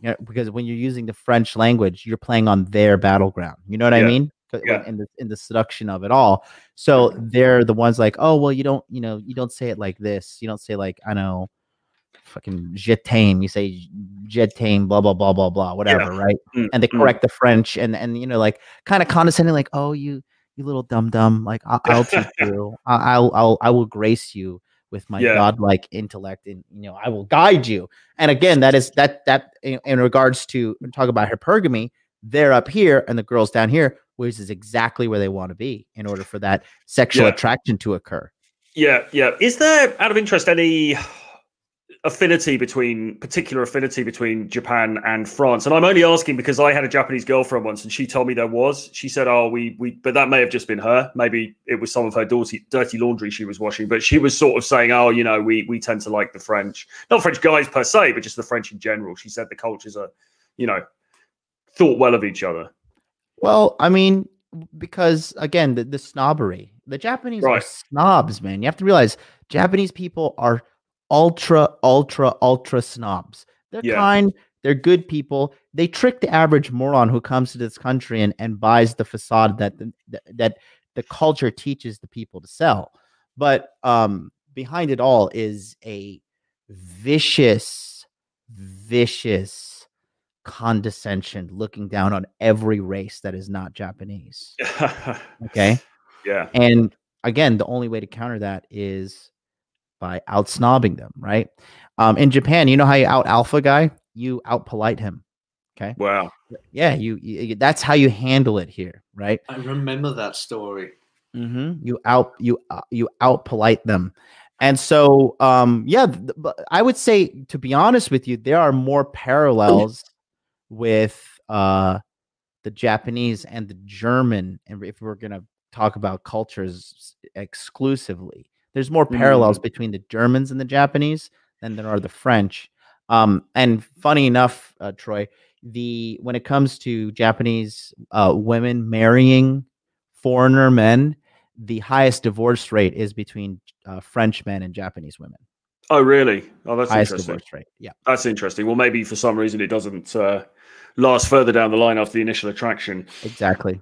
You know, because when you're using the French language, you're playing on their battleground. You know what I mean? Yeah. In the in the seduction of it all. So they're the ones like, oh well, you don't, you know, you don't say it like this. You don't say like, I know, fucking je t'aime. You say je t'aime, blah blah blah blah blah, whatever, right? Mm, And they mm. correct the French and and you know, like kind of condescending, like, oh you you little dum dum, like I'll, I'll teach you, I, I'll I'll I will grace you with my Yeah. godlike intellect, and you know, I will guide you. And again, that is that that in, in regards to talk about hypergamy, they're up here and the girls down here, which is exactly where they want to be in order for that sexual Yeah. attraction to occur. Yeah, yeah. Is there, out of interest, any affinity between particular affinity between Japan and France? And I'm only asking because I had a Japanese girlfriend once, and she told me there was. She said, "Oh, we we," but that may have just been her. Maybe it was some of her dirty dirty laundry she was washing. But she was sort of saying, "Oh, you know, we we tend to like the French, not French guys per se, but just the French in general." She said the cultures are, you know, thought well of each other. Well, I mean, because again, the, the snobbery. The Japanese are snobs, man. You have to realize Japanese people are ultra, ultra, ultra snobs. They're Yeah. kind, they're good people. They trick the average moron who comes to this country and, and buys the facade that the, that, that the culture teaches the people to sell. But um, behind it all is a vicious, vicious condescension looking down on every race that is not Japanese. Okay. yeah. And again, the only way to counter that is by out snobbing them, right? Um, in Japan, you know how you out alpha guy? You out polite him. Okay. Wow. Yeah, you, you that's how you handle it here, right? I remember that story. Mm-hmm. You out you uh, you out polite them, and so um yeah, th- but I would say to be honest with you, there are more parallels with uh the Japanese and the German, and if we're gonna talk about cultures exclusively, there's more parallels between the Germans and the Japanese than there are the French. Um, and funny enough, uh, Troy, the when it comes to Japanese uh, women marrying foreigner men, the highest divorce rate is between uh, French men and Japanese women. Oh, really? Oh, that's highest interesting. divorce rate. Yeah. That's interesting. Well, maybe for some reason it doesn't uh, last further down the line after the initial attraction. Exactly.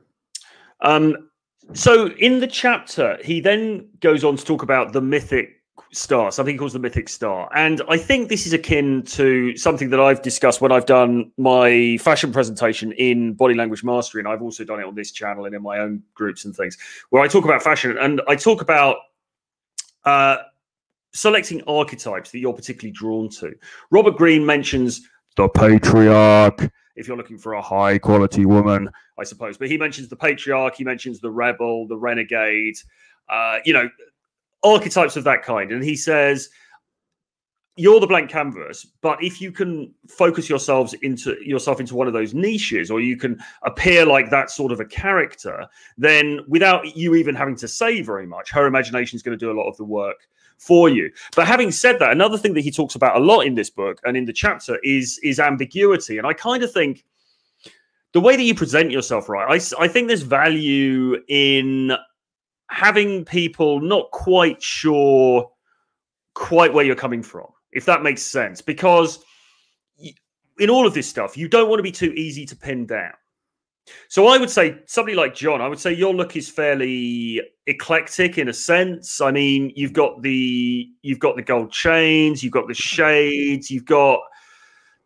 Um, so in the chapter, he then goes on to talk about the mythic star, something he calls the mythic star. And I think this is akin to something that I've discussed when I've done my fashion presentation in body language mastery. And I've also done it on this channel and in my own groups and things where I talk about fashion and I talk about uh, selecting archetypes that you're particularly drawn to. Robert Greene mentions the patriarch if you're looking for a high quality woman, I suppose. But he mentions the patriarch, he mentions the rebel, the renegade, uh, you know, archetypes of that kind. And he says, you're the blank canvas, but if you can focus yourselves into yourself into one of those niches, or you can appear like that sort of a character, then without you even having to say very much, her imagination is going to do a lot of the work for you. But having said that, another thing that he talks about a lot in this book and in the chapter is is ambiguity. And I kind of think the way that you present yourself, right? I, I think there's value in having people not quite sure quite where you're coming from, if that makes sense. Because in all of this stuff, you don't want to be too easy to pin down. So I would say somebody like John, I would say your look is fairly eclectic in a sense. I mean, you've got the you've got the gold chains, you've got the shades, you've got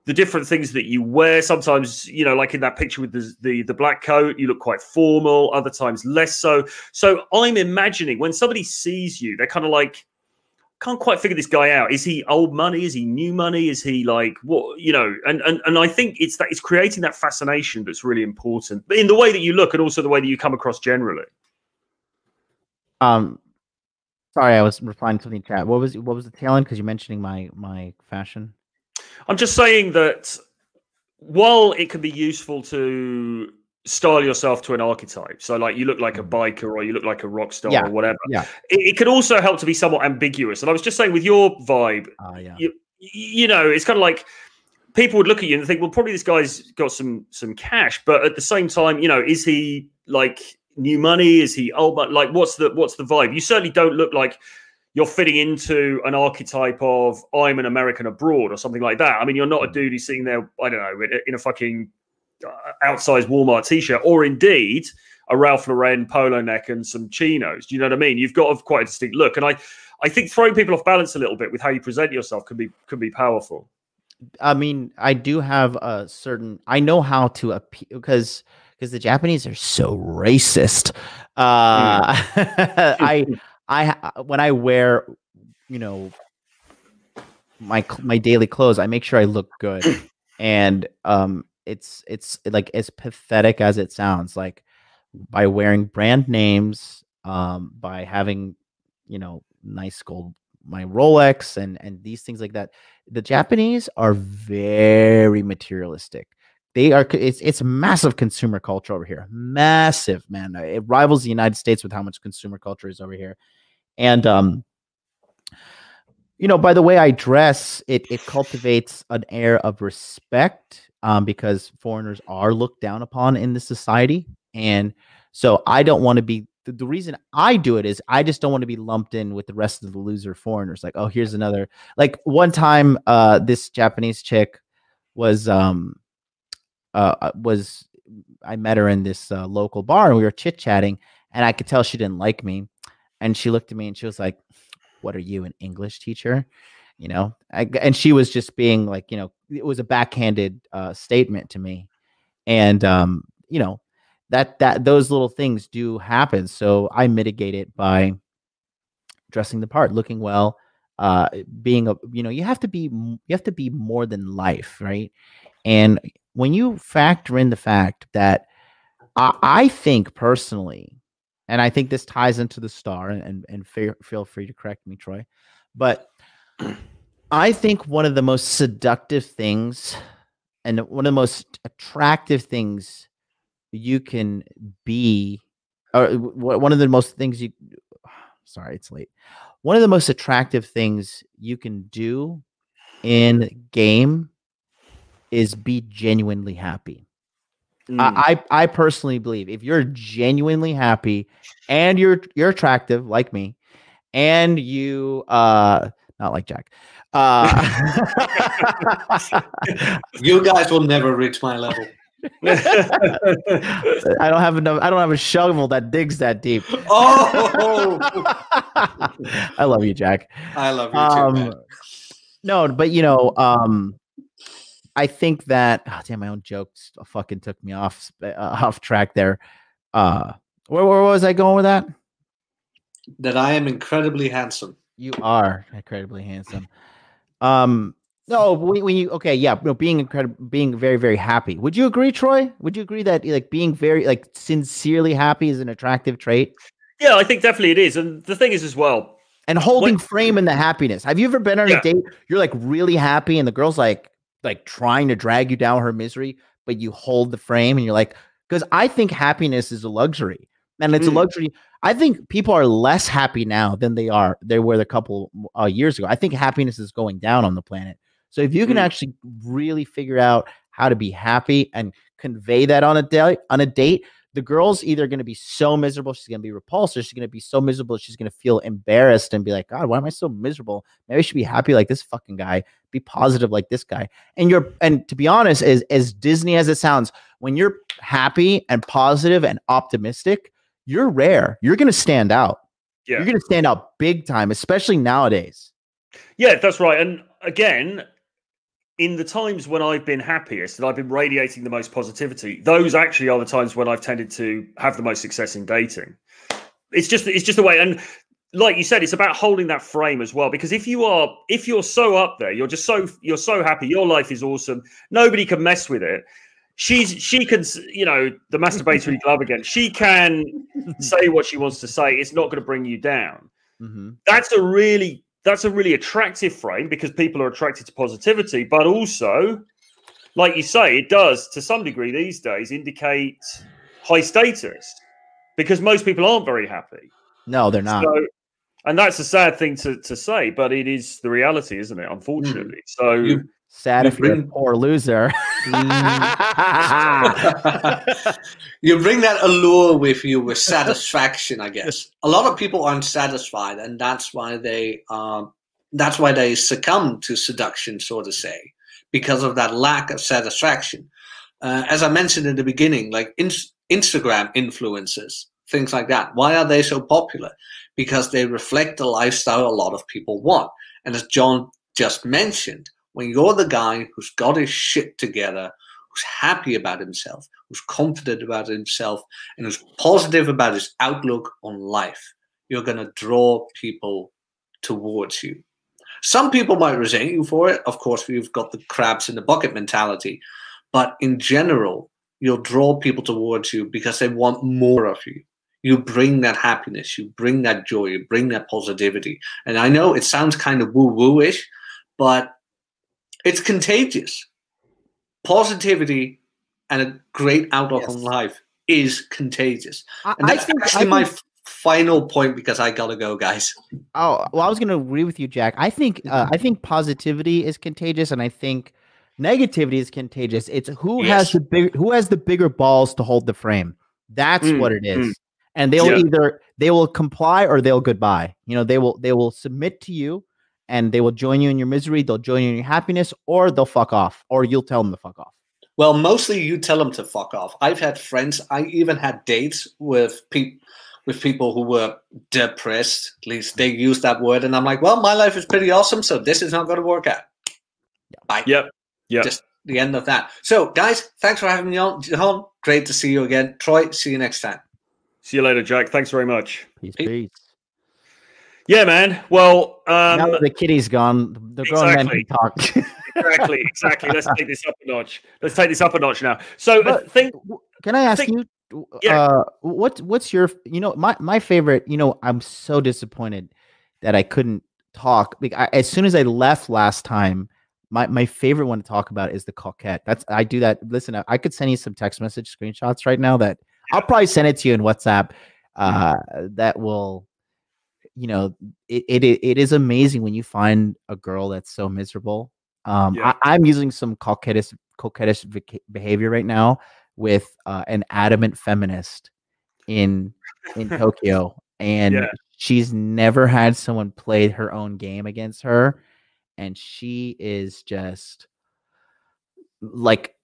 the different things that you wear. Sometimes, you know, like in that picture with the, the the black coat, you look quite formal. Other times, less so. So I'm imagining when somebody sees you, they're kind of like, can't quite figure this guy out. Is he old money? Is he new money? Is he like what you know? And and and I think it's that it's creating that fascination that's really important in the way that you look and also the way that you come across generally. Um, sorry, I was replying to the chat. What was what was the tail end? Because you're mentioning my my fashion. I'm just saying that while it can be useful to style yourself to an archetype. So like you look like a biker or you look like a rock star Yeah, or whatever. yeah. It, it can also help to be somewhat ambiguous. And I was just saying with your vibe, Ah, yeah. you, you know, it's kind of like people would look at you and think, well, probably this guy's got some some cash, but at the same time, you know, is he like new money? Is he old money? Like, what's the what's the vibe? You certainly don't look like you're fitting into an archetype of I'm an American abroad or something like that. I mean, you're not a dude who's sitting there, I don't know, in a, fucking uh, outsized Walmart t-shirt, or indeed a Ralph Lauren polo neck and some chinos. Do you know what I mean? You've got a, quite a distinct look, and I, I think throwing people off balance a little bit with how you present yourself can be can be powerful. I mean, I do have a certain. I know how to appeal because because the Japanese are so racist. Uh, I I when I wear, you know, my my daily clothes, I make sure I look good, and um, it's it's like as pathetic as it sounds. Like by wearing brand names, um, by having, you know, nice gold my Rolex and and these things like that. The Japanese are very materialistic. They are. It's it's massive consumer culture over here. Massive, man. It rivals the United States with how much consumer culture is over here. And um, you know, by the way I dress, it it cultivates an air of respect um, because foreigners are looked down upon in this society, and so I don't want to be. The, the reason I do it is I just don't want to be lumped in with the rest of the loser foreigners. Like, oh, here's another. Like one time, uh, this Japanese chick was um, uh, uh, was I met her in this uh, local bar and we were chit chatting, and I could tell she didn't like me, and she looked at me and she was like, "What are you, an English teacher?" You know, I, and she was just being like, you know, it was a backhanded uh, statement to me, and um, you know, that that those little things do happen. So I mitigate it by dressing the part, looking well, uh, being a you know, you have to be you have to be more than life, right? And when you factor in the fact that I, I think personally, and I think this ties into the star, and and feel, feel free to correct me, Troy, but I think one of the most seductive things and one of the most attractive things you can be or one of the most things you sorry it's late one of the most attractive things you can do in game is be genuinely happy mm. I, I i personally believe if you're genuinely happy and you're you're attractive like me and you uh not like jack uh, you guys will never reach my level. I don't have enough. I don't have a shovel that digs that deep. Oh, I love you, Jack. I love you um, too. Man. No, but you know, um, I think that oh, damn, my own jokes fucking took me off uh, off track there. Uh, where, where was I going with that? That I am incredibly handsome. You are incredibly handsome. Um, no, when, when you okay, yeah, no, being incredible, being very, very happy. Would you agree, Troy? Would you agree that like being very like sincerely happy is an attractive trait? Yeah, I think definitely it is. And the thing is as well, and holding what, frame in the happiness. Have you ever been on yeah. a date? You're like really happy, and the girl's like like trying to drag you down her misery, but you hold the frame, and you're like, because I think happiness is a luxury, and it's mm. a luxury. I think people are less happy now than they are they were a couple uh, years ago. I think happiness is going down on the planet. So if you can mm. actually really figure out how to be happy and convey that on a date on a date, the girl's either going to be so miserable she's going to be repulsed, or she's going to be so miserable she's going to feel embarrassed and be like, God, why am I so miserable? Maybe I should be happy like this fucking guy, be positive like this guy. And you're and to be honest, as as Disney as it sounds, when you're happy and positive and optimistic, you're rare. You're going to stand out. Yeah. You're going to stand out big time, especially nowadays. Yeah, that's right. And again, in the times when I've been happiest and I've been radiating the most positivity, those actually are the times when I've tended to have the most success in dating. It's just it's just the way and like you said, it's about holding that frame as well. Because if you are if you're so up there, you're just so you're so happy, your life is awesome, nobody can mess with it she's she can you know the masturbatory glove again. She can say what she wants to say. It's not going to bring you down. Mm-hmm. that's a really that's a really attractive frame because people are attracted to positivity but also like you say it does to some degree these days indicate high status because most people aren't very happy. No they're not. So, and that's a sad thing to, to say but it is the reality isn't it unfortunately? Mm. so you, Sad you if bring, you're a poor loser. you bring that allure with you with satisfaction, I guess. A lot of people aren't satisfied, and that's why they um, that's why they succumb to seduction, so to say, because of that lack of satisfaction. Uh, as I mentioned in the beginning, like in, Instagram influencers, things like that. Why are they so popular? Because they reflect the lifestyle a lot of people want. And as John just mentioned, when you're the guy who's got his shit together, who's happy about himself, who's confident about himself, and who's positive about his outlook on life, you're going to draw people towards you. Some people might resent you for it. Of course, if you've got the crabs in the bucket mentality. But in general, you'll draw people towards you because they want more of you. You bring that happiness, you bring that joy, you bring that positivity. And I know it sounds kind of woo woo ish, but it's contagious. Positivity and a great outlook yes. on life is contagious. I, and that's I think, actually I my final point because I gotta go, guys. Oh well, I was gonna agree with you, Jack. I think uh, I think positivity is contagious, and I think negativity is contagious. It's who yes. has the big who has the bigger balls to hold the frame. That's mm, what it is. Mm. And they'll yeah. either they will comply or they'll goodbye. You know, they will they will submit to you and they will join you in your misery, they'll join you in your happiness, or they'll fuck off, or you'll tell them to fuck off. Well, mostly you tell them to fuck off. I've had friends, I even had dates with people with people who were depressed. At least they use that word, and I'm like, well, my life is pretty awesome, so this is not going to work out. Bye. Yep. Yep. Just the end of that. So, guys, thanks for having me on. John, great to see you again. Troy, see you next time. See you later, Jack. Thanks very much. Peace. Peace. Yeah, man. Well, um, now the kitty's gone. The grown exactly. men can talk. exactly, exactly. Let's take this up a notch. Let's take this up a notch now. So, But think, Can I ask think- you? Yeah. Uh, what what's your you know my my favorite? You know, I'm so disappointed that I couldn't talk. Like I, as soon as I left last time, my my favorite one to talk about is the coquette. That's I do that. Listen, I, I could send you some text message screenshots right now. That I'll probably send it to you in WhatsApp. Uh, that will, you know, it, it it is amazing when you find a girl that's so miserable. Um, Yeah. I, I'm using some coquettish coquettish behavior right now with uh, an adamant feminist in in Tokyo, and Yeah. she's never had someone play her own game against her, and she is just like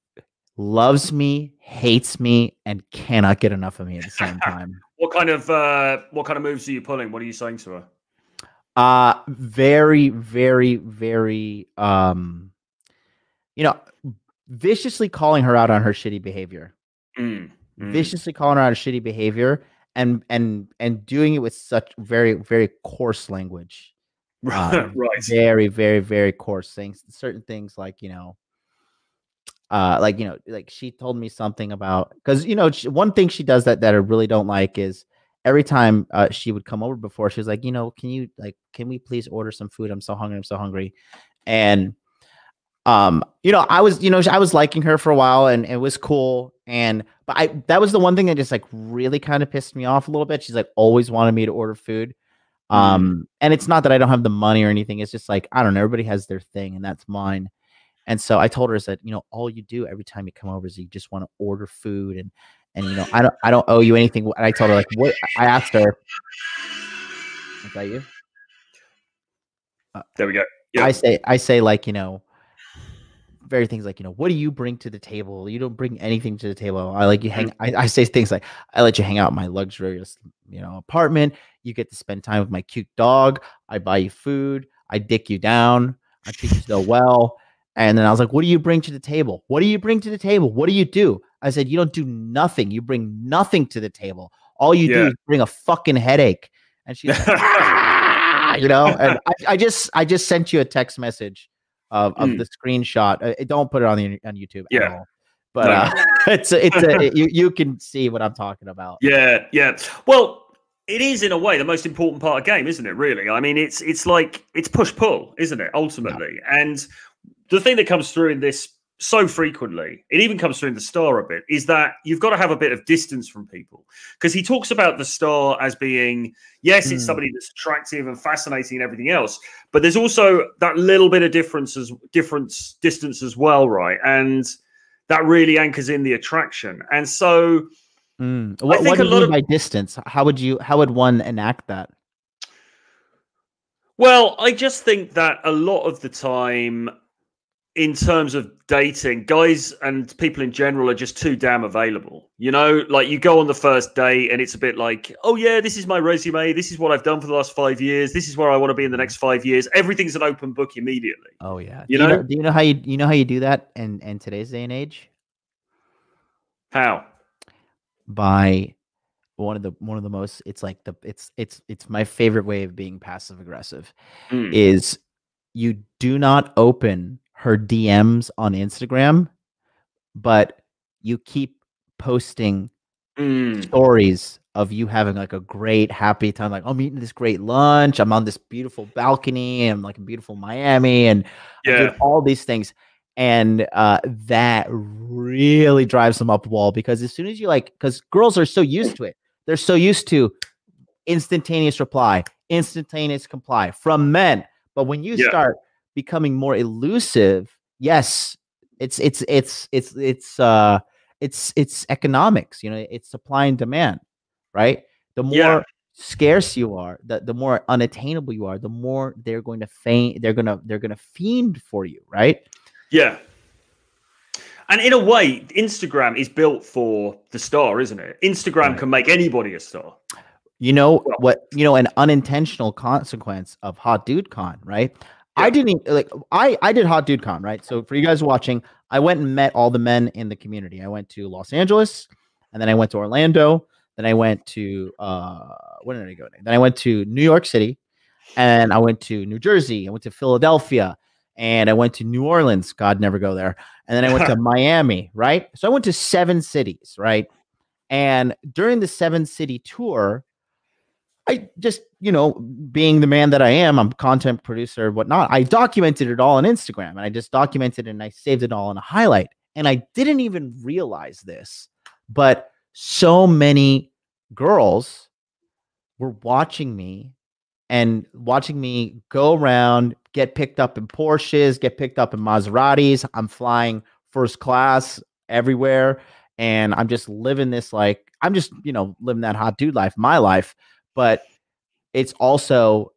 loves me, hates me, and cannot get enough of me at the same time. what kind of uh, what kind of moves are you pulling? What are you saying to her? Uh very, very, very um you know, viciously calling her out on her shitty behavior. Mm, mm. viciously calling her out of shitty behavior and and and doing it with such very very coarse language uh, right. very very very coarse things certain things like you know uh like you know like she told me something about because you know she, one thing she does that that i really don't like is every time uh, she would come over before she was like you know can you like can we please order some food? I'm so hungry i'm so hungry. And um you know i was you know i was liking her for a while and it was cool and but i that was the one thing that just like really kind of pissed me off a little bit. She's like always wanted me to order food um and it's not that i don't have the money or anything it's just like i don't know everybody has their thing and that's mine and so i told her I said you know all you do every time you come over is you just want to order food and and you know i don't i don't owe you anything. And i told her like what? I asked her is that you? Uh, there we go. Yeah. I say I say like you know very things like you know what do you bring to the table? You don't bring anything to the table. I like you hang mm-hmm. I, I say things like i let you hang out in my luxurious you know apartment. You get to spend time with my cute dog. I buy you food. I dick you down. I treat you so well and then i was like what do you bring to the table what do you bring to the table what do you do i said you don't do nothing you bring nothing to the table all you do is bring a fucking headache and she's like "Ah," you know and I, I just i just sent you a text message of, of Mm. the screenshot uh, don't put it on the on youtube at Yeah. all but No. uh it's a, it's a you, you can see what i'm talking about Yeah, yeah. Well, it is in a way the most important part of game, isn't it? Really, I mean, it's it's like it's push pull, isn't it? Ultimately, and the thing that comes through in this so frequently, it even comes through in the star a bit, is that you've got to have a bit of distance from people because he talks about the star as being yes, it's Mm. somebody that's attractive and fascinating and everything else, but there's also that little bit of difference as difference distance as well, right? And that really anchors in the attraction, and so. Mm. what, think what a do you lot mean of- by distance how would you how would one enact that Well, I just think that a lot of the time, in terms of dating, guys and people in general are just too damn available. You know, like you go on the first date and it's a bit like, oh, yeah, this is my resume. This is what I've done for the last five years. This is where I want to be in the next five years. Everything's an open book immediately. oh yeah You do you know? know do you know how you you know how you do that in in today's day and age How? by one of the one of the most it's like the it's it's it's my favorite way of being passive aggressive Mm. is you do not open her DMs on Instagram, but you keep posting Mm. stories of you having like a great happy time like i'm eating this great lunch i'm on this beautiful balcony i'm like in beautiful miami and Yeah. all these things and uh that really drives them up the wall because as soon as you like because girls are so used to it they're so used to instantaneous reply instantaneous comply from men but when you Yeah. start becoming more elusive yes it's it's it's it's it's uh it's it's economics you know it's supply and demand right the more Yeah. scarce you are the, the more unattainable you are the more they're going to feign they're gonna they're gonna fiend for you right Yeah. And in a way, Instagram is built for the star, isn't it? Instagram Right. can make anybody a star. you know what you know an unintentional consequence of hot dude con right i didn't e- like i i did hot dude con right so for you guys watching i went and met all the men in the community i went to los angeles and then i went to orlando then i went to uh where did i go then i went to new york city and i went to new jersey i went to philadelphia and I went to New Orleans. God, never go there. And then I went to Miami, right? So I went to seven cities, right? And during the seven city tour, I just, you know, being the man that I am, I'm content producer, whatnot. I documented it all on Instagram and I just documented and I saved it all in a highlight. And I didn't even realize this, but so many girls were watching me and watching me go around, get picked up in Porsches, get picked up in Maseratis. I'm flying first class everywhere. And I'm just living this like, I'm just, you know, living that hot dude life, my life. But it's also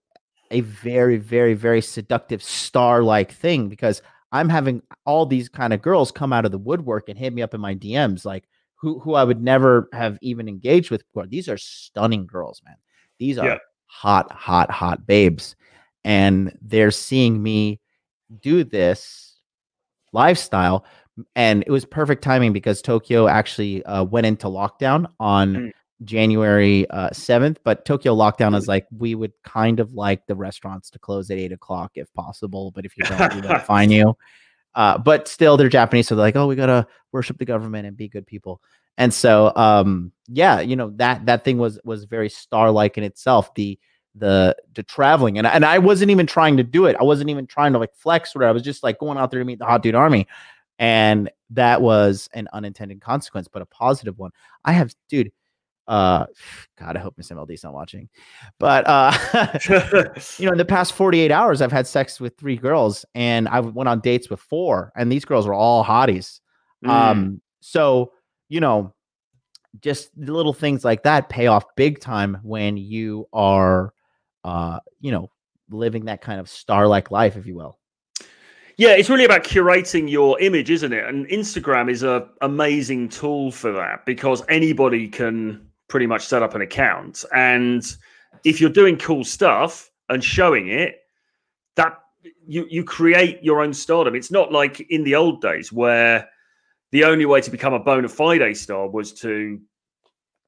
a very, very, very seductive star like thing because I'm having all these kind of girls come out of the woodwork and hit me up in my DMs, like who who I would never have even engaged with before. These are stunning girls, man. These are yeah. hot, hot, hot babes, and they're seeing me do this lifestyle. And it was perfect timing because Tokyo actually uh, went into lockdown on mm. January uh, 7th, but Tokyo lockdown is like we would kind of like the restaurants to close at eight o'clock if possible. But if you don't, we will fine you. Uh, but still, they're Japanese, so they're like, oh, we gotta worship the government and be good people. And so, um, yeah, you know that that thing was was very star like in itself. The the the traveling and and I wasn't even trying to do it. I wasn't even trying to like flex or I was just like going out there to meet the hot dude army, and that was an unintended consequence, but a positive one. I have, dude uh, God, I hope Miss MLD's not watching. But uh, you know, in the past 48 hours, I've had sex with three girls, and I went on dates with four, and these girls were all hotties. Mm. Um, so you know, just little things like that pay off big time when you are, uh, you know, living that kind of star-like life, if you will. Yeah, it's really about curating your image, isn't it? And Instagram is a amazing tool for that because anybody can pretty much set up an account. And if you're doing cool stuff and showing it, that you you create your own stardom. It's not like in the old days where the only way to become a bona fide star was to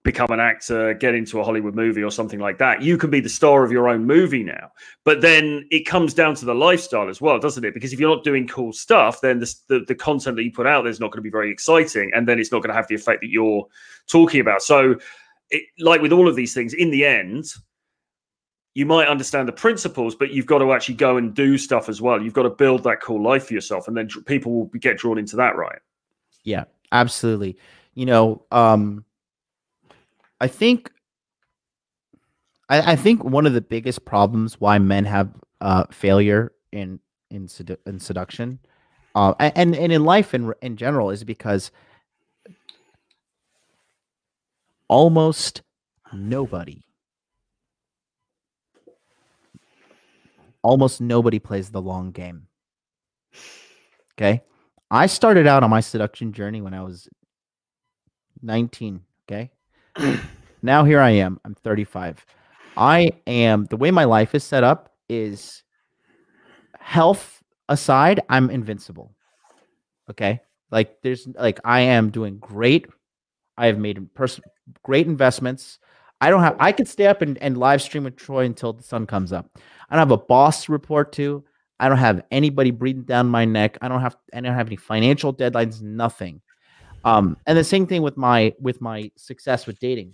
become an actor, get into a Hollywood movie or something like that. You can be the star of your own movie now. But then it comes down to the lifestyle as well, doesn't it? Because if you're not doing cool stuff, then the, the, the content that you put out there is not going to be very exciting. And then it's not going to have the effect that you're talking about. So it, like with all of these things, in the end, you might understand the principles, but you've got to actually go and do stuff as well. You've got to build that cool life for yourself, and then people will get drawn into that, right? Yeah, absolutely. You know, um, I think, I, I think one of the biggest problems why men have uh, failure in in, sedu- in seduction, uh, and and in life in in general, is because almost nobody almost nobody plays the long game. Okay? I started out on my seduction journey when I was 19, okay? now here I am. I'm 35. I am the way my life is set up is health aside, I'm invincible. Okay? Like there's like I am doing great. I have made pers- great investments. I don't have. I could stay up and, and live stream with Troy until the sun comes up. I don't have a boss to report to. I don't have anybody breathing down my neck. I don't have. I don't have any financial deadlines. Nothing. Um, and the same thing with my with my success with dating.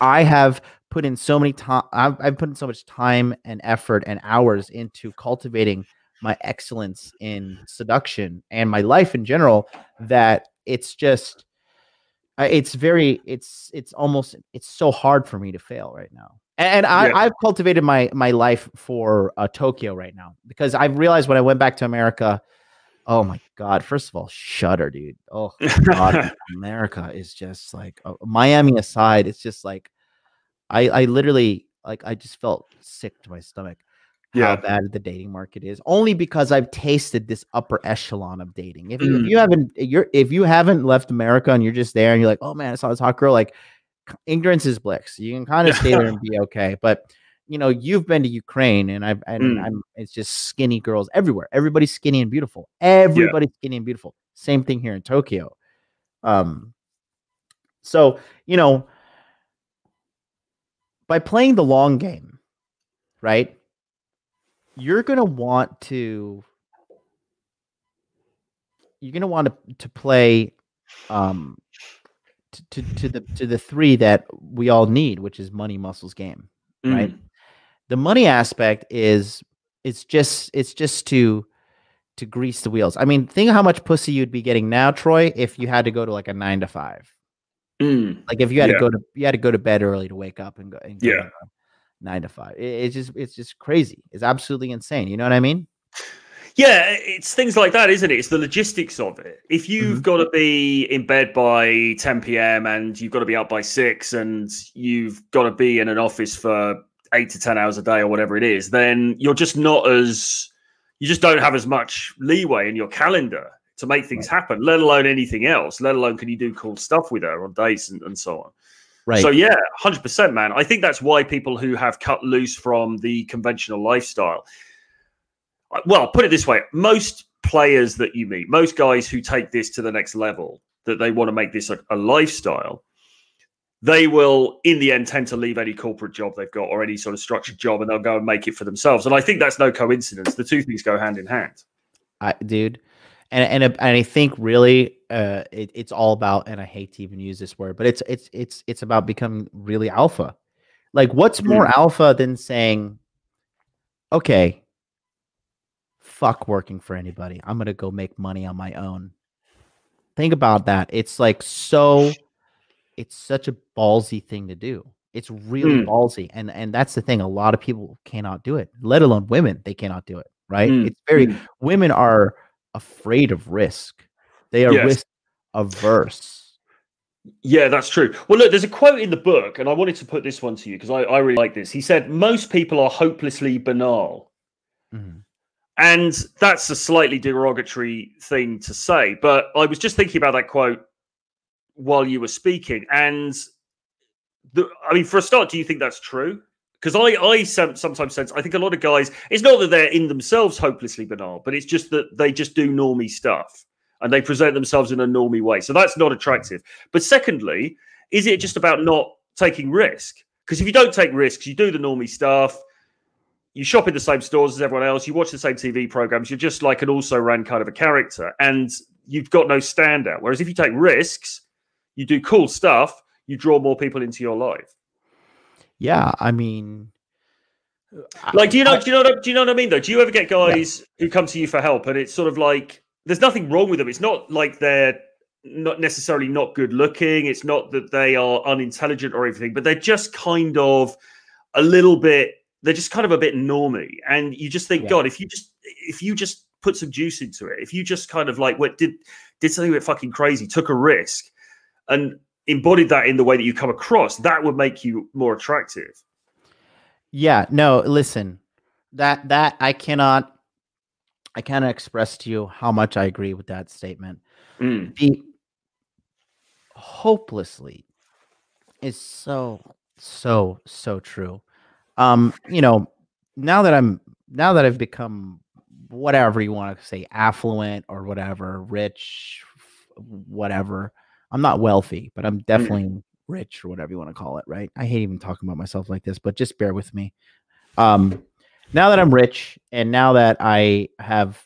I have put in so many time. I've, I've put in so much time and effort and hours into cultivating my excellence in seduction and my life in general that it's just it's very it's it's almost it's so hard for me to fail right now and, I, yeah. I've cultivated my my life for uh, Tokyo right now because I've realized when I went back to America, oh my god! First of all, shudder, dude. Oh god, America is just like uh, Miami aside, it's just like I I literally like I just felt sick to my stomach yeah. how bad the dating market is only because I've tasted this upper echelon of dating. If, mm. if, you haven't you're if you haven't left America and you're just there and you're like, oh man, I saw this hot girl, like ignorance is bliss. You can kind of stay there and be okay. But you know, you've been to Ukraine and I've and mm. I'm it's just skinny girls everywhere. Everybody's skinny and beautiful. Everybody's yeah. skinny and beautiful. Same thing here in Tokyo. Um so, you know, by playing the long game, right? You're going to want to you're gonna want to to play um to, to to the to the three that we all need, which is money, muscles, game. Right. Mm. The money aspect is it's just it's just to to grease the wheels. I mean, think how much pussy you'd be getting now, Troy, if you had to go to like a nine to five. Mm. Like if you had Yeah. to go to you had to go to bed early to wake up and go, and go Yeah. to nine to five. It- it's just it's just crazy. It's absolutely insane. You know what I mean? Yeah, it's things like that, isn't it? It's the logistics of it. If you've Mhm. got to be in bed by 10 p.m. and you've got to be up by six and you've got to be in an office for eight to 10 hours a day or whatever it is, then you're just not as, you just don't have as much leeway in your calendar to make things happen, let alone anything else, let alone can you do cool stuff with her on dates and, and so on. Right. So yeah, hundred percent, man. I think that's why people who have cut loose from the conventional lifestyle. uh, Well, put it this way: most players that you meet, most guys who take this to the next level, that they want to make this a, a lifestyle, they will, in the end, tend to leave any corporate job they've got or any sort of structured job, and they'll go and make it for themselves. And I think that's no coincidence. The two things go hand in hand. I, dude. And and and I think really, uh, it, it's all about. And I hate to even use this word, but it's it's it's it's about becoming really alpha. Like, what's more alpha than saying, "Okay, fuck working for anybody. I'm gonna go make money on my own." Think about that. It's like so. It's such a ballsy thing to do. It's really Mm. ballsy, and and that's the thing. A lot of people cannot do it. Let alone women. They cannot do it. Right? Mm, It's very mm. women are afraid of risk. They are Yes. risk averse. Yeah, that's true. Well, look, there's a quote in the book, and I wanted to put this one to you because I, I really like this. He said, Most people are hopelessly banal. Mhm. And that's a slightly derogatory thing to say. But I was just thinking about that quote while you were speaking. And the, I mean, for a start, do you think that's true? Because I, I sometimes sense, I think a lot of guys, it's not that they're in themselves hopelessly banal, but it's just that they just do normie stuff and they present themselves in a normie way. So that's not attractive. But secondly, is it just about not taking risk? Because if you don't take risks, you do the normie stuff, you shop in the same stores as everyone else, you watch the same TV programs, you're just like an also ran kind of a character, and you've got no standout. Whereas if you take risks, you do cool stuff, you draw more people into your life. Yeah, I mean, uh, Like, do you know? I- do you know? What, do you know what I mean? Though, do you ever get guys who come to you for help, and it's sort of like there's nothing wrong with them. It's not like they're not necessarily not good looking. It's not that they are unintelligent or anything, but they're just kind of a little bit. They're just kind of a bit normy, and you just think, Yeah. God, if you just if you just put some juice into it, if you just kind of like what did did something a bit fucking crazy, took a risk, and embodied that in the way that you come across, that would make you more attractive. yeah, no, listen, that that I cannot, I cannot express to you how much I agree with that statement. Mm. The hopelessly is so so so true. Um, you know, now that I'm now that I've become whatever you want to say, affluent or whatever, rich, whatever. I'm not wealthy, but I'm definitely rich or whatever you want to call it, right? I hate even talking about myself like this, but just bear with me. Um, now that I'm rich and now that I have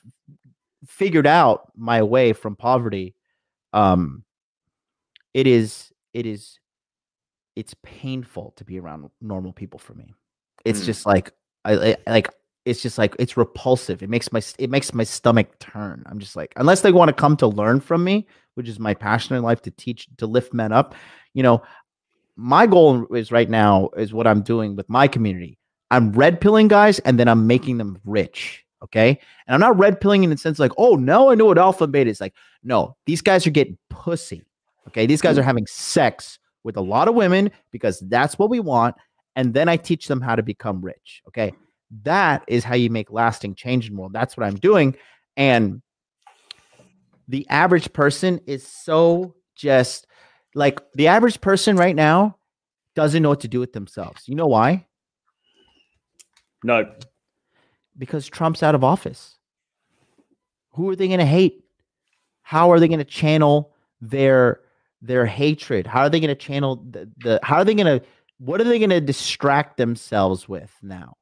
figured out my way from poverty, um, it is it is it's painful to be around normal people for me. It's Mm. just like I, I like it's just like it's repulsive. It makes my it makes my stomach turn. I'm just like unless they want to come to learn from me, which is my passion in life to teach to lift men up. You know, my goal is right now is what I'm doing with my community. I'm red pilling guys and then I'm making them rich. Okay. And I'm not red pilling in the sense like, oh, now I know what alpha and beta is. Like, no, these guys are getting pussy. Okay. These guys are having sex with a lot of women because that's what we want. And then I teach them how to become rich. Okay. That is how you make lasting change in the world. That's what I'm doing. And the average person is so just like the average person right now doesn't know what to do with themselves. You know why? No, Because Trump's out of office. Who are they going to hate? How are they going to channel their their hatred? How are they going to channel the, the how are they going to what are they going to distract themselves with now?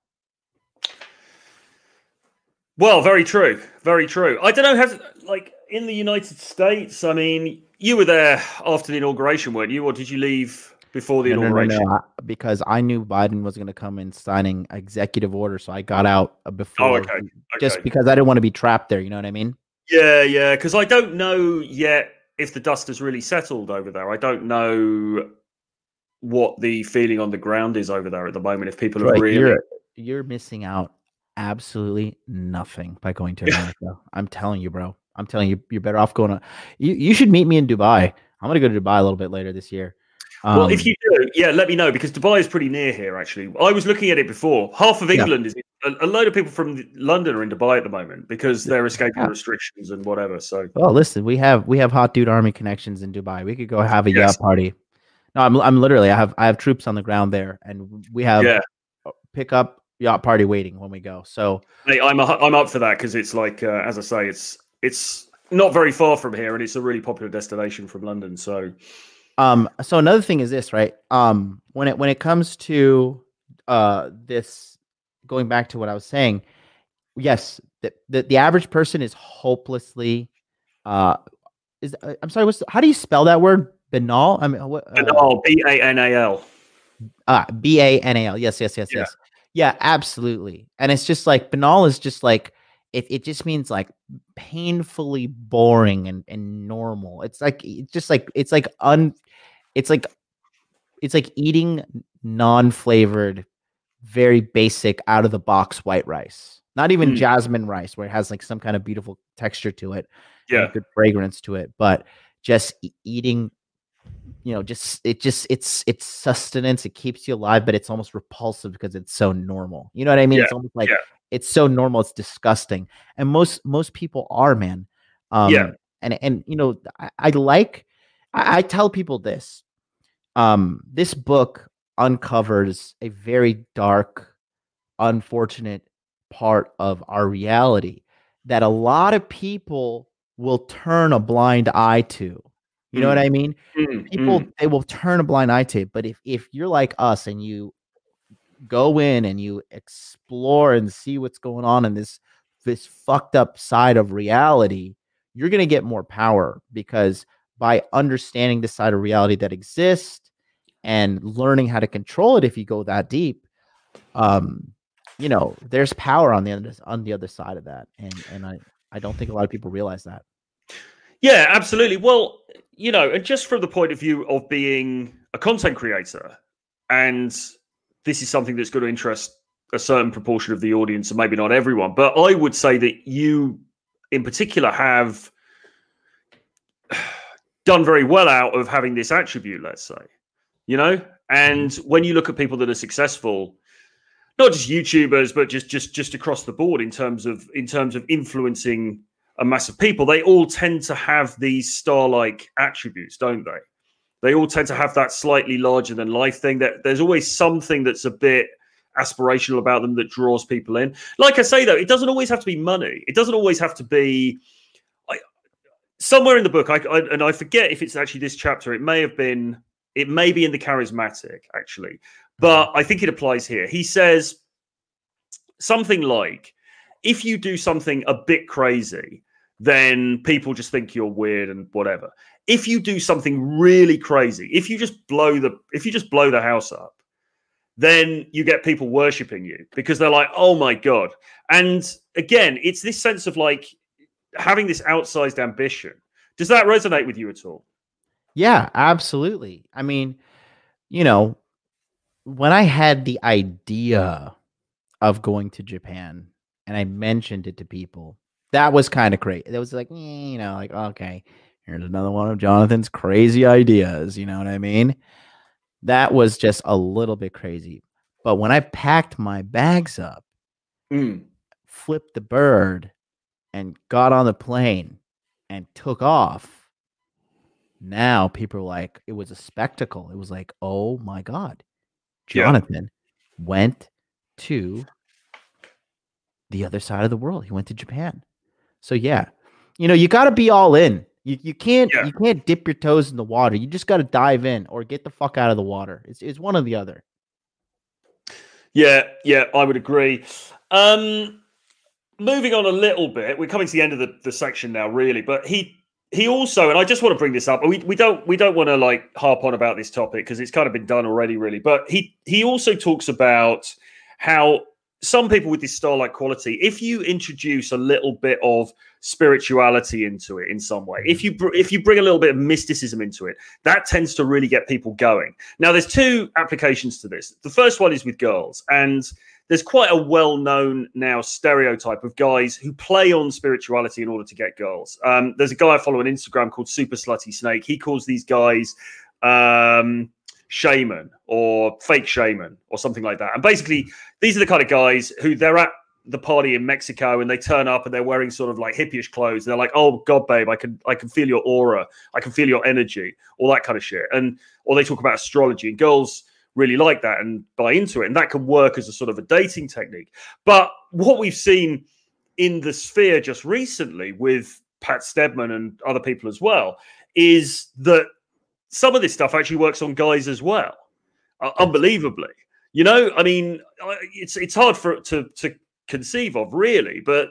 Well, very true. Very true. I don't know. Has like in the United States, I mean, you were there after the inauguration, weren't you, or did you leave before the No, no, no, inauguration? no, I- because I knew Biden was going to come in signing executive order, so I got out uh, before. Oh, okay. Just because I didn't want to be trapped there. You know what I mean? Yeah, yeah, because I don't know yet if the dust has really settled over there. I don't know what the feeling on the ground is over there at the moment. If people are really, you're you're missing out absolutely nothing by going to America. I'm telling you, bro. I'm telling you, you're better off going to. You you should meet me in Dubai. I'm gonna go to Dubai a little bit later this year. well, Um, if you do, yeah, let me know because Dubai is pretty near here. Actually, I was looking at it before. Half of Yeah. England is a, a load of people from London are in Dubai at the moment because they're escaping Yeah. restrictions and whatever. So Well, listen, we have we have hot dude army connections in Dubai. We could go have a Yes. yacht party. No, I'm I'm literally I have I have troops on the ground there, and we have yeah, pick up yacht party waiting when we go. So Hey, I'm i I'm up for that because it's like uh, as I say, it's it's not very far from here, and it's a really popular destination from London. So um so another thing is this, right? Um when it when it comes to uh this going back to what I was saying, yes, the the, the average person is hopelessly uh is uh, I'm sorry, what's the, how do you spell that word? Banal? I mean what uh, Banal, B A N A L. Ah, B A N A L. Yes, yes, yes, Yeah. yes. Yeah, absolutely. And it's just like banal is just like it, it just means like painfully boring and, and normal. It's like it's just like it's like un it's like it's like eating non-flavored, very basic out of the box white rice. Not even Mm. jasmine rice where it has like some kind of beautiful texture to it Yeah, good fragrance to it, but just e- eating, you know, just it just it's it's sustenance. It keeps you alive, but it's almost repulsive because it's so normal. You know what I mean? Yeah, It's almost like yeah. it's so normal. It's disgusting, and most most people are, man. Um, Yeah. and and you know, I, I like. I, I tell people this. Um, this book uncovers a very dark, unfortunate part of our reality that a lot of people will turn a blind eye to. You know what I mean? Mm, People mm. they will turn a blind eye to it. But if if you're like us and you go in and you explore and see what's going on in this this fucked up side of reality, you're gonna get more power because by understanding the side of reality that exists and learning how to control it if you go that deep, um, you know, there's power on the other on the other side of that. And and I I don't think a lot of people realize that. Yeah, absolutely. Well, you know, and just from the point of view of being a content creator, and this is something that's going to interest a certain proportion of the audience and maybe not everyone, but I would say that you in particular have done very well out of having this attribute, let's say, you know, and when you look at people that are successful, not just YouTubers, but just just just across the board in terms of in terms of influencing a mass of people, they all tend to have these star-like attributes, don't they? They all tend to have that slightly larger than life thing. That there's always something that's a bit aspirational about them that draws people in. Like I say, though, it doesn't always have to be money. It doesn't always have to be. I, somewhere in the book, I, I and I forget if it's actually this chapter. It may have been. It may be in the charismatic, actually, but I think it applies here. He says something like, "If you do something a bit crazy." Then people just think you're weird and whatever. If you do something really crazy, if you just blow the if you just blow the house up, then you get people worshiping you because they're like, "Oh my god." And again, it's this sense of like having this outsized ambition. Does that resonate with you at all? Yeah, absolutely. I mean, you know, when I had the idea of going to Japan and I mentioned it to people, that was kind of great. It was like, eh, you know, like, okay, here's another one of Jonathan's crazy ideas. You know what I mean? That was just a little bit crazy. But when I packed my bags up, Mm. flipped the bird, and got on the plane and took off, now people are like, it was a spectacle. It was like, oh my God. Yeah. Jonathan went to the other side of the world. He went to Japan. So yeah, you know, you got to be all in. You, you can't Yeah. you can't dip your toes in the water. You just got to dive in or get the fuck out of the water. It's it's one or the other. Yeah, yeah, I would agree. Um, moving on a little bit, we're coming to the end of the, the section now, really. But he he also, and I just want to bring this up. We we don't we don't want to like harp on about this topic because it's kind of been done already, really. But he he also talks about how some people with this star-like quality, if you introduce a little bit of spirituality into it in some way, if you br- if you bring a little bit of mysticism into it, that tends to really get people going. Now, there's two applications to this. The first one is with girls, and there's quite a well-known now stereotype of guys who play on spirituality in order to get girls. Um, there's a guy I follow on Instagram called Super Slutty Snake. He calls these guys um, shaman or fake shaman or something like that. And basically, these are the kind of guys who they're at the party in Mexico and they turn up and they're wearing sort of like hippyish clothes. They're like, "Oh God, babe, I can I can feel your aura, I can feel your energy, all that kind of shit." And or they talk about astrology and girls really like that and buy into it. And that can work as a sort of a dating technique. But what we've seen in the sphere just recently with Pat Stedman and other people as well is that some of this stuff actually works on guys as well, uh, unbelievably. You know, I mean, it's it's hard for to to conceive of really, but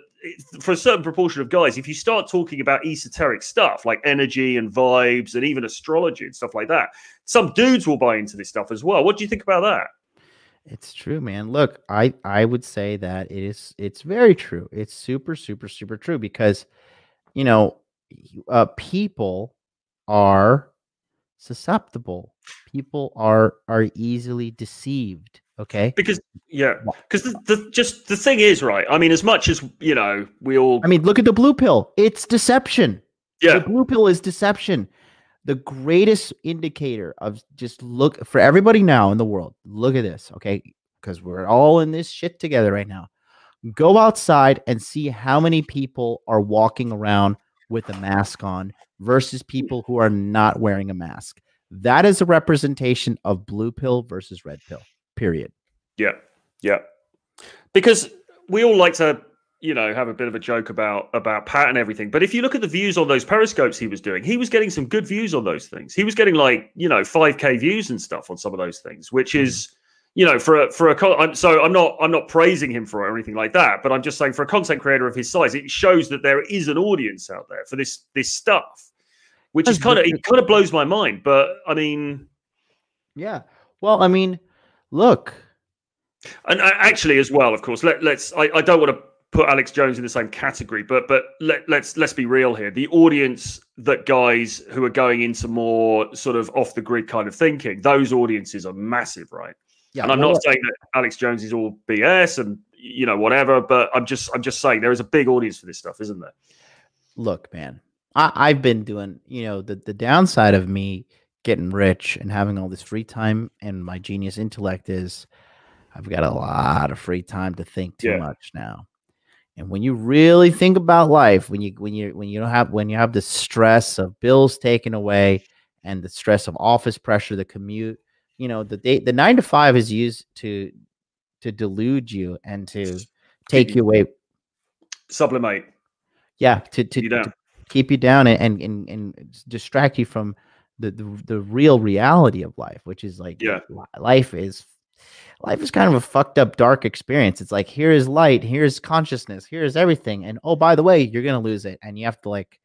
for a certain proportion of guys, if you start talking about esoteric stuff like energy and vibes and even astrology and stuff like that, some dudes will buy into this stuff as well. What do you think about that? It's true, man. Look, I I would say that it is it's very true. It's super super super true because you know, uh people are susceptible. People are are easily deceived. Okay. Because yeah, because the, the just the thing is right. I mean, as much as you know, we all. I mean, look at the blue pill. It's deception. Yeah. The blue pill is deception. The greatest indicator of just look for everybody now in the world. Look at this, okay? Because we're all in this shit together right now. Go outside and see how many people are walking around with a mask on versus people who are not wearing a mask. That is a representation of blue pill versus red pill. Period. Yeah. Yeah. Because we all like to, you know, have a bit of a joke about about Pat and everything. But if you look at the views on those periscopes he was doing, he was getting some good views on those things. He was getting like, you know, 5k views and stuff on some of those things, which mm-hmm. is you know, for a for a so I'm not I'm not praising him for it or anything like that, but I'm just saying for a content creator of his size, it shows that there is an audience out there for this this stuff, which That's is kind of it kind of blows my mind. But I mean, yeah, well, I mean, look, and uh, actually as well, of course, let let's I, I don't want to put Alex Jones in the same category, but but let, let's let's be real here. The audience that guys who are going into more sort of off the grid kind of thinking, those audiences are massive, right? Yeah, and I'm not saying that Alex Jones is all BS and you know whatever, but I'm just I'm just saying there is a big audience for this stuff, isn't there? Look, man, I, I've been doing you know the the downside of me getting rich and having all this free time and my genius intellect is I've got a lot of free time to think too yeah. much now. And when you really think about life, when you when you when you don't have when you have the stress of bills taken away and the stress of office pressure, the commute, you know the day the nine to five is used to to delude you and to take you away sublimate yeah to to, to keep you down and, and and distract you from the, the the real reality of life which is like yeah life is life is kind of a fucked up dark experience it's like here is light here's consciousness here's everything and oh by the way you're gonna lose it and you have to like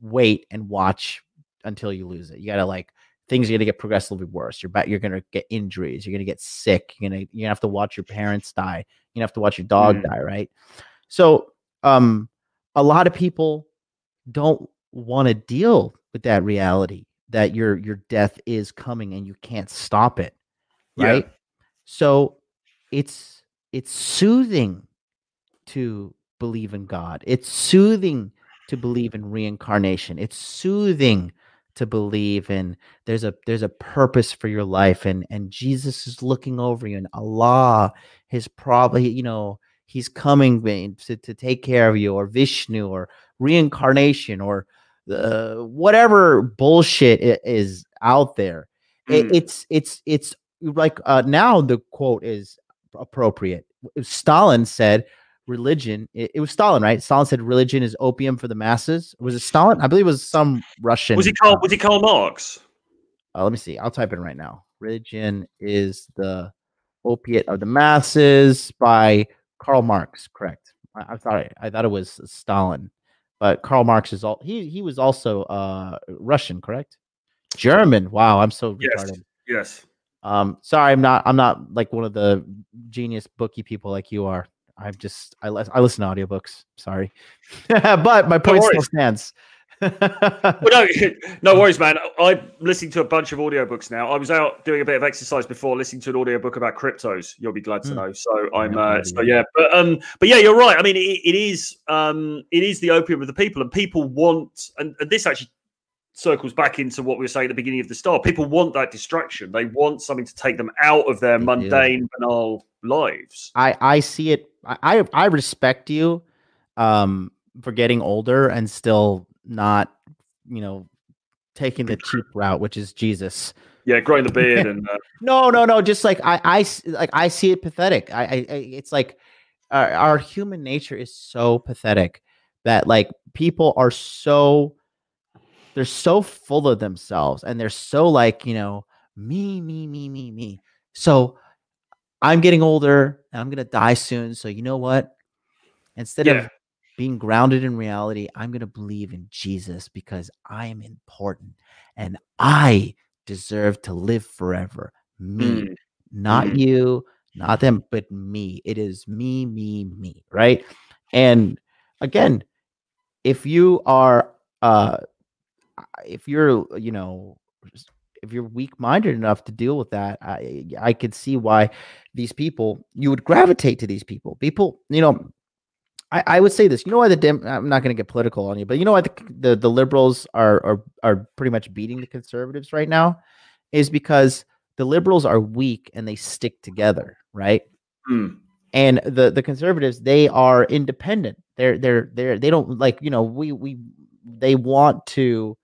wait and watch until you lose it you gotta like things are to get progressively worse. You're you're going to get injuries. You're going to get sick. You're going to you have to watch your parents die. You have to watch your dog mm. die, right? So, um, a lot of people don't want to deal with that reality that your your death is coming and you can't stop it, right? Yeah. So, it's it's soothing to believe in God. It's soothing to believe in reincarnation. It's soothing to believe in there's a there's a purpose for your life and and Jesus is looking over you and Allah is probably you know he's coming to, to take care of you or Vishnu or reincarnation or uh, whatever bullshit is out there mm. it, it's it's it's like uh, now the quote is appropriate Stalin said religion. It, it, was Stalin, right? Stalin said religion is opium for the masses. Was it Stalin? I believe it was some Russian. Was he called? Was he Karl Marx? Uh, let me see. I'll type it right now. Religion is the opiate of the masses by Karl Marx. Correct. I, I thought I thought it was Stalin, but Karl Marx is all he he was also uh Russian, correct? German. Wow, I'm so Yes. retarded. Yes. Um, sorry, I'm not. I'm not like one of the genius bookie people like you are. I'm just. I I listen to audiobooks. Sorry, but my point still stands. Well, no, no worries, man. I'm listening to a bunch of audiobooks now. I was out doing a bit of exercise before listening to an audiobook about cryptos. You'll be glad to Hmm. know. So I'm, uh, so yeah, but um, but yeah, you're right. I mean, it, it is um, it is the opium of the people, and people want, and, and this actually circles back into what we were saying at the beginning of the start. People want that distraction. They want something to take them out of their mundane, banal lives. I I see it. I, I respect you, um, for getting older and still not, you know, taking the cheap route, which is Jesus. Yeah, growing the beard and uh, No, no, no. Just like I, I like I see it pathetic. I, I, I it's like our, our human nature is so pathetic that like people are so they're so full of themselves and they're so like you know me, me, me, me, me. So I'm getting older and I'm gonna die soon. So you know what? Instead Yeah. of being grounded in reality, I'm gonna believe in Jesus because I am important and I deserve to live forever. Me, mm, not Mhm. you, not them, but me. It is me, me, me, right? And again, if you are uh if you're, you know, if you're weak-minded enough to deal with that, I I could see why these people you would gravitate to these people. People, you know, I, I would say this. You know why the Dem- I'm not going to get political on you, but you know why the, the the liberals are are are pretty much beating the conservatives right now is because the liberals are weak and they stick together, right? mm. And the the conservatives they are independent. They're they're they're they don't like you know we we they want to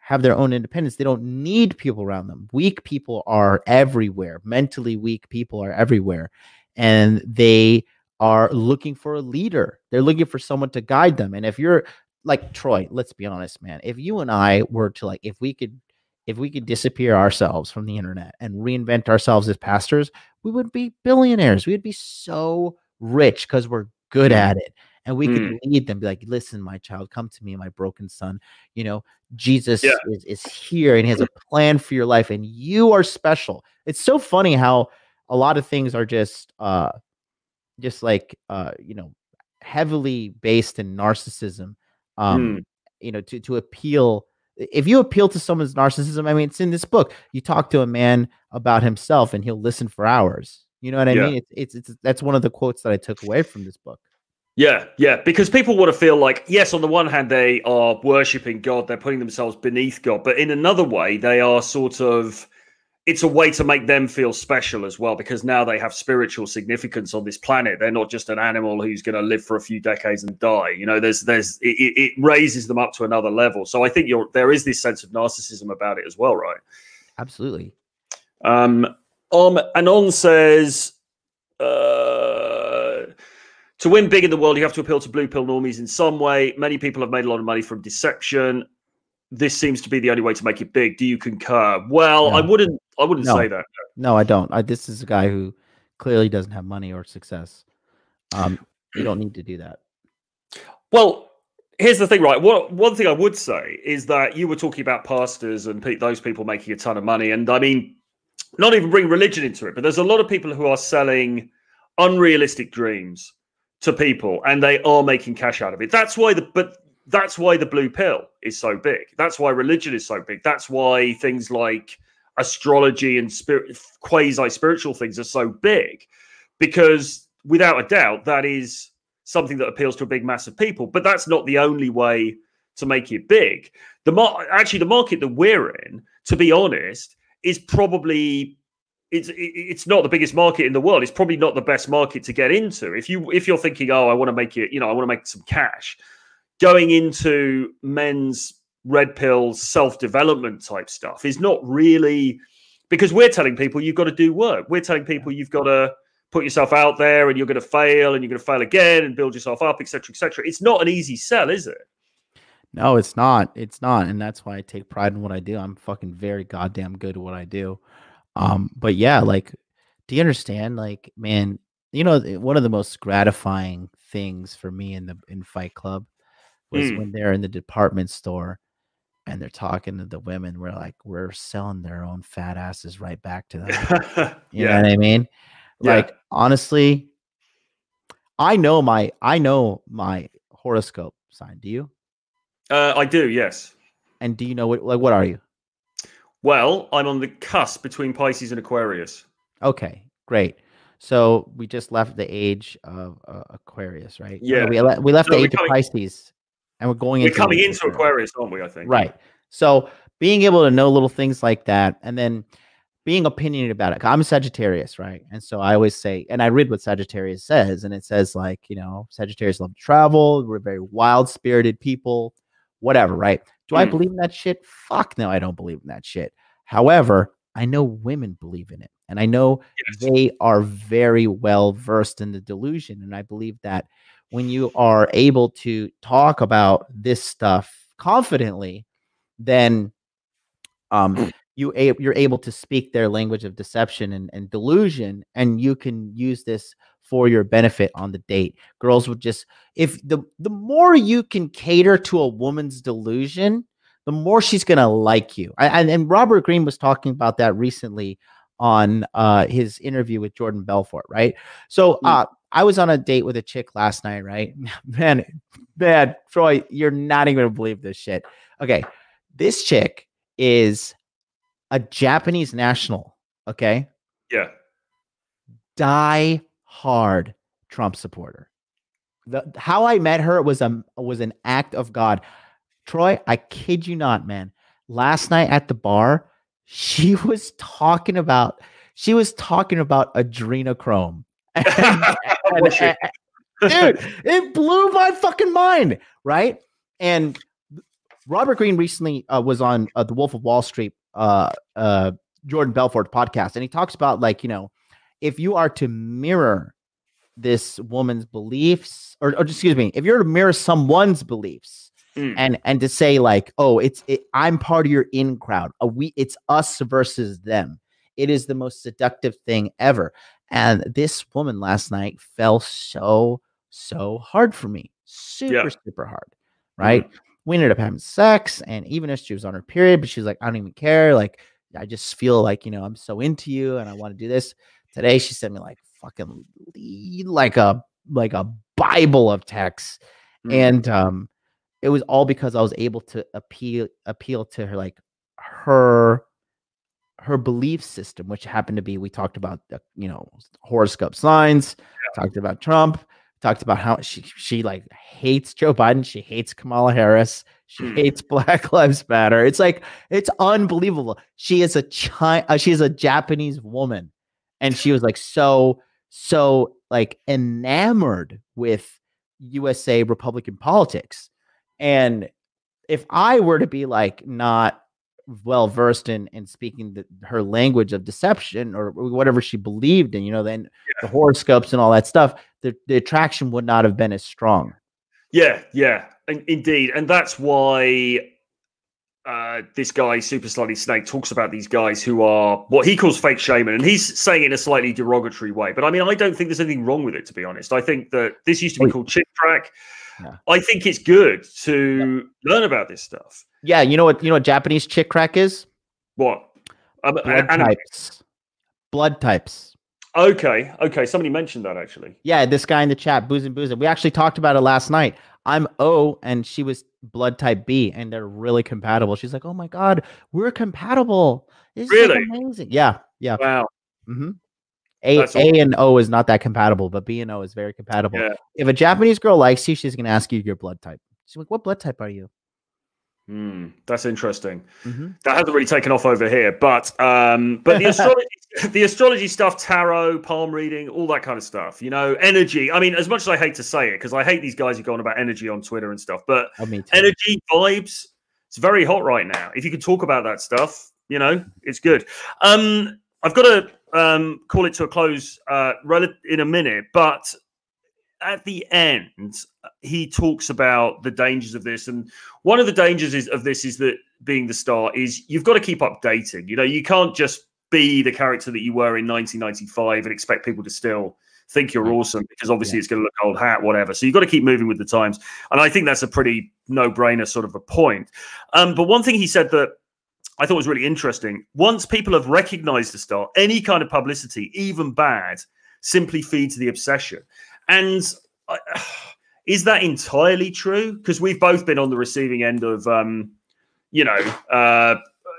have their own independence. They don't need people around them. Weak people are everywhere. Mentally weak people are everywhere, and they are looking for a leader. They're looking for someone to guide them. And if you're like Troy, let's be honest, man. If you and I were to like, if we could, if we could disappear ourselves from the internet and reinvent ourselves as pastors, we would be billionaires. We would be so rich because we're good Mm. at it. And we could lead them, be like, listen, my child, come to me, my broken son. You know, Jesus Yeah. is, is here and he has a plan for your life, and you are special. It's so funny how a lot of things are just uh just like uh you know heavily based in narcissism um you know to to appeal if you appeal to someone's narcissism i mean it's in this book you talk to a man about himself and he'll listen for hours you know what i Yeah. mean? It's, it's it's that's one of the quotes that i took away from this book. Yeah, yeah, because people want to feel like, yes, on the one hand, they are worshipping God, they're putting themselves beneath God, but in another way, they are sort of, it's a way to make them feel special as well, because now they have spiritual significance on this planet. They're not just an animal who's going to live for a few decades and die. You know, there's, there's, it, it raises them up to another level. So I think you're, there is this sense of narcissism about it as well, right? absolutely Um, um, Anon says, uh, to win big in the world, you have to appeal to blue pill normies in some way. Many people have made a lot of money from deception. This seems to be the only way to make it big. Do you concur? Well, I wouldn't. I wouldn't No. say that. no i don't I, this is a guy who clearly doesn't have money or success um you don't need to do that Well, here's the thing, right? What one thing I would say is that you were talking about pastors and pe- those people making a ton of money, and I mean, not even bring religion into it, but there's a lot of people who are selling unrealistic dreams to people, and they are making cash out of it. That's why the but that's why the blue pill is so big. That's why religion is so big. That's why things like astrology and spirit quasi spiritual things are so big because without a doubt that is something that appeals to a big mass of people but that's not the only way to make it big. The mar- actually the market that we're in to be honest is probably it's it's not the biggest market in the world. It's probably not the best market to get into. If you if you're thinking oh i want to make it you know i want to make some cash going into men's red pill self-development type stuff is not really because we're telling people you've got to do work we're telling people you've got to put yourself out there and you're going to fail and you're going to fail again and build yourself up etc etc it's not an easy sell is it No, it's not. It's not, and that's why I take pride in what I do. I'm fucking very goddamn good at what I do. Um, but yeah, like, do you understand? Like, man, you know one of the most gratifying things for me in the in Fight Club was Mm. when they're in the department store and they're talking to the women. We're like, we're selling their own fat asses right back to them. You know yeah. what I mean? Yeah. Like honestly, I know my I know my horoscope sign. Do you? Uh, I do. Yes. And do you know what like what are you? Well, I'm on the cusp between Pisces and Aquarius. Okay, great. So we just left the age of uh, Aquarius, right? Yeah. we, we left No, the age coming- of Pisces, and we're going We're into coming into Aquarius, aren't we? I think. right? So being able to know little things like that, and then being opinionated about it. I'm a Sagittarius, right? And so I always say, and I read what Sagittarius says, and it says like, you know, Sagittarius love to travel. We're very wild spirited people, whatever, right? Do I Mm. believe in that shit? Fuck no, I don't believe in that shit. However, I know women believe in it, and I know Yes. they are very well versed in the delusion. And I believe that when you are able to talk about this stuff confidently, then um, you a- you're able to speak their language of deception and, and delusion, and you can use this for your benefit on the date. Girls would just if the the more you can cater to a woman's delusion, the more she's gonna like you. I, and, and Robert Greene was talking about that recently on uh his interview with Jordan Belfort, right? So Mm. uh I was on a date with a chick last night, right? Man, man, Troy, you're not even gonna believe this shit. Okay, this chick is a Japanese national, okay? Yeah. Die hard Trump supporter. The, how I met her was a was an act of God. Troy, I kid you not, man. Last night at the bar, she was talking about she was talking about adrenochrome. And- and- dude, it blew my fucking mind, right? And Robert Greene recently uh, was on uh, the Wolf of Wall Street, uh, uh, Jordan Belfort podcast, and he talks about like you know, if you are to mirror this woman's beliefs, or, or excuse me, if you're to mirror someone's beliefs, Mm. and and to say like, oh, it's it, I'm part of your in crowd, uh, we it's us versus them. It is the most seductive thing ever. And this woman last night fell so so hard for me, super super hard, right? We ended up having sex, and even if she was on her period, but she's like, I don't even care. Like, I just feel like you know I'm so into you, and I want to do this. Today, she sent me like fucking like a like a bible of texts, Mm. and um, it was all because I was able to appeal appeal to her like her her belief system, which happened to be we talked about the you know horoscope signs, talked about Trump, talked about how she she like hates Joe Biden, she hates Kamala Harris, she Hmm. hates Black Lives Matter. It's like it's unbelievable. She is a China, uh, she is a Japanese woman, and she was like so so like enamored with USA Republican politics. And if I were to be like not well versed in in speaking the, her language of deception or whatever she believed in, you know, then the horoscopes and all that stuff, the, the attraction would not have been as strong. Yeah, yeah, in- indeed, and that's why uh, this guy, Super Slutty Snake, talks about these guys who are what he calls fake shaman, and he's saying it in a slightly derogatory way. But I mean, I don't think there's anything wrong with it, to be honest. I think that this used to be called chick crack. Yeah. I think it's good to learn about this stuff. Yeah, you know what you know what Japanese chick crack is? What? Um, Blood and- types. Blood types. okay, okay. Somebody mentioned that actually. Yeah, this guy in the chat, boozing boozing. We actually talked about it last night. I'm O and she was blood type B, and they're really compatible. She's like, "Oh my god, we're compatible! This is Really? amazing." Yeah, yeah. Wow. hmm A That's A and O is not that compatible, but B and O is very compatible. Yeah. If a Japanese girl likes you, she's gonna ask you your blood type. She's like, "What blood type are you?" Hmm, that's interesting. hmm that hasn't really taken off over here but um but the astrology the astrology stuff tarot palm reading all that kind of stuff you know energy. I mean as much as i hate to say it because i hate these guys who go on about energy on twitter and stuff but Oh, energy vibes it's very hot right now. If you could talk about that stuff you know it's good. Um i've got to um call it to a close uh in a minute but at the end he talks about the dangers of this and one of the dangers is of this is that being the star is you've got to keep updating you know you can't just be the character that you were in 1995 and expect people to still think you're awesome because obviously yeah. it's going to look old hat, whatever. So you've got to keep moving with the times. And I think that's a pretty no brainer sort of a point. Um, but one thing he said that I thought was really interesting once people have recognized the star, any kind of publicity, even bad, simply feeds the obsession. And uh, is that entirely true? Because we've both been on the receiving end of, um, you know, uh,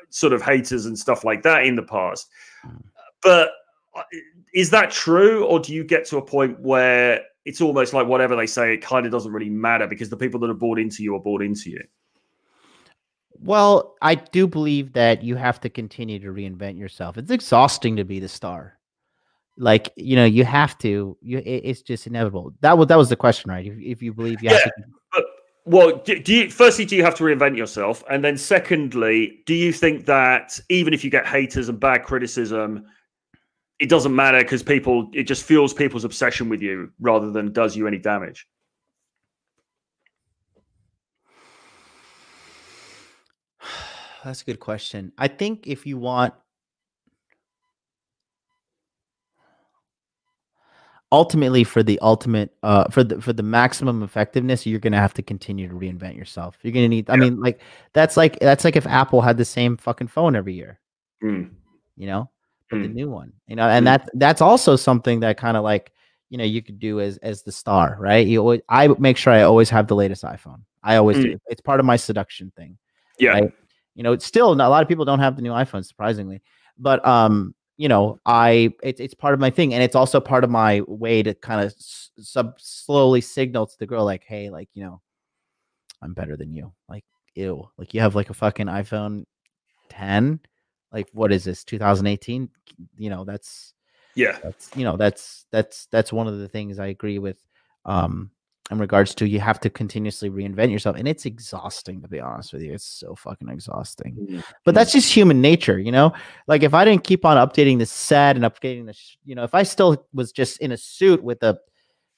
sort of haters and stuff like that in the past. But uh, is that true, or do you get to a point where it's almost like whatever they say, it kind of doesn't really matter because the people that are bought into you are bought into you? Well, I do believe that you have to continue to reinvent yourself. It's exhausting to be the star. Like you know, you have to. You, it, it's just inevitable. That was that was the question, right? If, if you believe you yeah, have to. But, well, do, do you firstly do you have to reinvent yourself, and then secondly, do you think that even if you get haters and bad criticism, it doesn't matter because people it just fuels people's obsession with you rather than does you any damage that's a good question i think if you want ultimately for the ultimate uh for the for the maximum effectiveness you're gonna have to continue to reinvent yourself you're gonna need i mean like that's like that's like if apple had the same fucking phone every year mm. you know for mm. the new one you know and mm. that that's also something that kind of like you know you could do as as the star right you always, i make sure i always have the latest iphone i always mm. do it's part of my seduction thing yeah right? you know it's still a lot of people don't have the new iphone surprisingly but um you know i it, it's part of my thing and it's also part of my way to kind of sub slowly signal to the girl like hey like you know i'm better than you. Like ew. Like you have like a fucking iphone 10 like what is this 2018 you know that's yeah. that's you know that's that's that's one of the things i agree with um in regards to you have to continuously reinvent yourself and it's exhausting to be honest with you it's so fucking exhausting mm-hmm. but that's just human nature you know like if i didn't keep on updating the set and updating the sh- you know if i still was just in a suit with a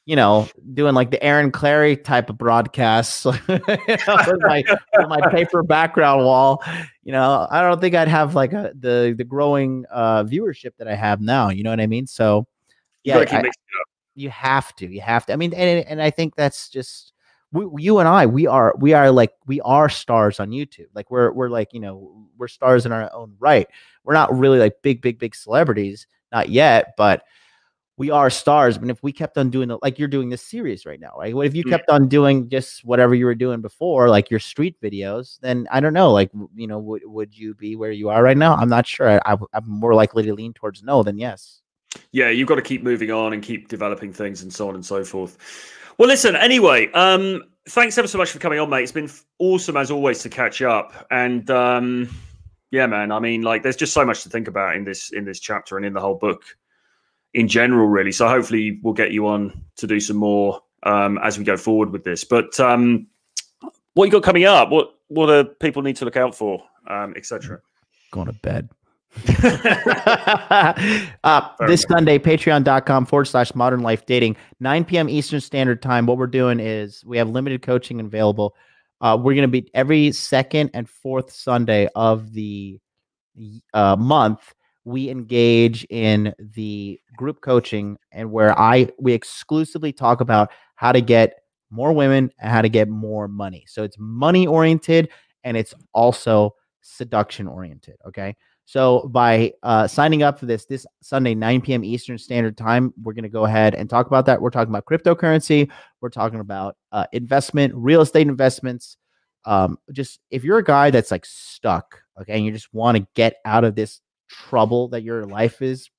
you know, doing like the Aaron Clarey type of broadcasts with my with my paper background wall. You know, I don't think I'd have like a, the the growing uh, viewership that I have now. You know what I mean? So, yeah, I, you have to. You have to. I mean, and and I think that's just we, you and I. We are we are like we are stars on YouTube. Like we're we're like you know we're stars in our own right. We're not really like big big big celebrities, not yet, but we are stars. But if we kept on doing it, like you're doing this series right now, right? What if you mm. kept on doing just whatever you were doing before, like your street videos? Then I don't know, like you know, would would you be where you are right now? I'm not sure. I, I'm more likely to lean towards no than yes. Yeah, you've got to keep moving on and keep developing things and so on and so forth. Well, listen. Anyway, um, thanks ever so much for coming on, mate. It's been awesome as always to catch up. And um, yeah, man. I mean, like, there's just so much to think about in this in this chapter and in the whole book in general, really. So hopefully we'll get you on to do some more um, as we go forward with this. But um, what you got coming up? What what do people need to look out for, um, etc. Going to bed. uh, this Sunday, patreon.com forward slash modern life dating, 9 p.m. Eastern Standard Time. What we're doing is we have limited coaching available. Uh, we're going to be every second and fourth Sunday of the uh, month we engage in the group coaching and where I we exclusively talk about how to get more women and how to get more money. So it's money oriented and it's also seduction oriented. Okay. So by uh, signing up for this this Sunday, 9 p.m. Eastern Standard Time, we're going to go ahead and talk about that. We're talking about cryptocurrency. We're talking about uh, investment, real estate investments. Um, just if you're a guy that's like stuck, okay, and you just want to get out of this trouble that your life is,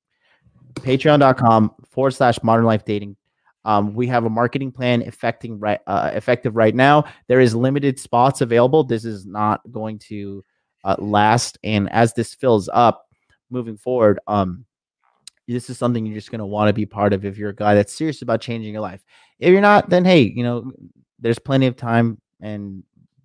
patreon.com forward slash modern life dating. Um, we have a marketing plan effecting right uh, effective right now. There is limited spots available. This is not going to uh, last, and as this fills up moving forward, um, this is something you're just going to want to be part of if you're a guy that's serious about changing your life. If you're not, then hey, you know, there's plenty of time and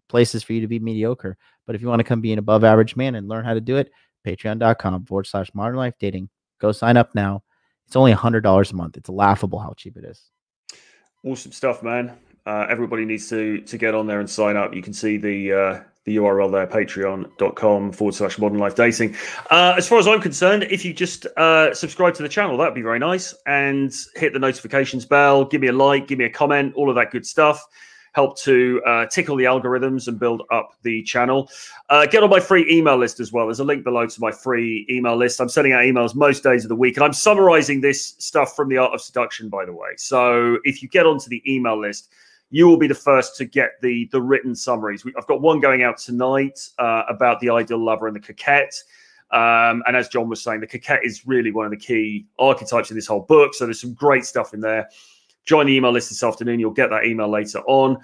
places for you to be mediocre. But if you want to come be an above average man and learn how to do it, patreon.com forward slash modern life dating. Go sign up now. It's only a $100 a month. It's laughable how cheap it is. Awesome stuff, man. Uh, everybody needs to to get on there and sign up. You can see the uh, the URL there, patreon.com forward slash modern life dating. Uh, as far as I'm concerned, if you just uh, subscribe to the channel, that'd be very nice. And hit the notifications bell, give me a like, give me a comment, all of that good stuff. Help to uh, tickle the algorithms and build up the channel. Uh, get on my free email list as well. There's a link below to my free email list. I'm sending out emails most days of the week, and I'm summarizing this stuff from the Art of Seduction, by the way. So if you get onto the email list, you will be the first to get the the written summaries. We, I've got one going out tonight uh, about the ideal lover and the coquette. Um, and as John was saying, the coquette is really one of the key archetypes in this whole book. So there's some great stuff in there. Join the email list this afternoon. You'll get that email later on.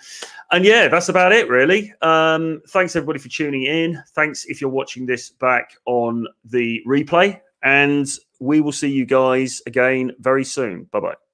And yeah, that's about it, really. Um, thanks, everybody, for tuning in. Thanks if you're watching this back on the replay. And we will see you guys again very soon. Bye bye.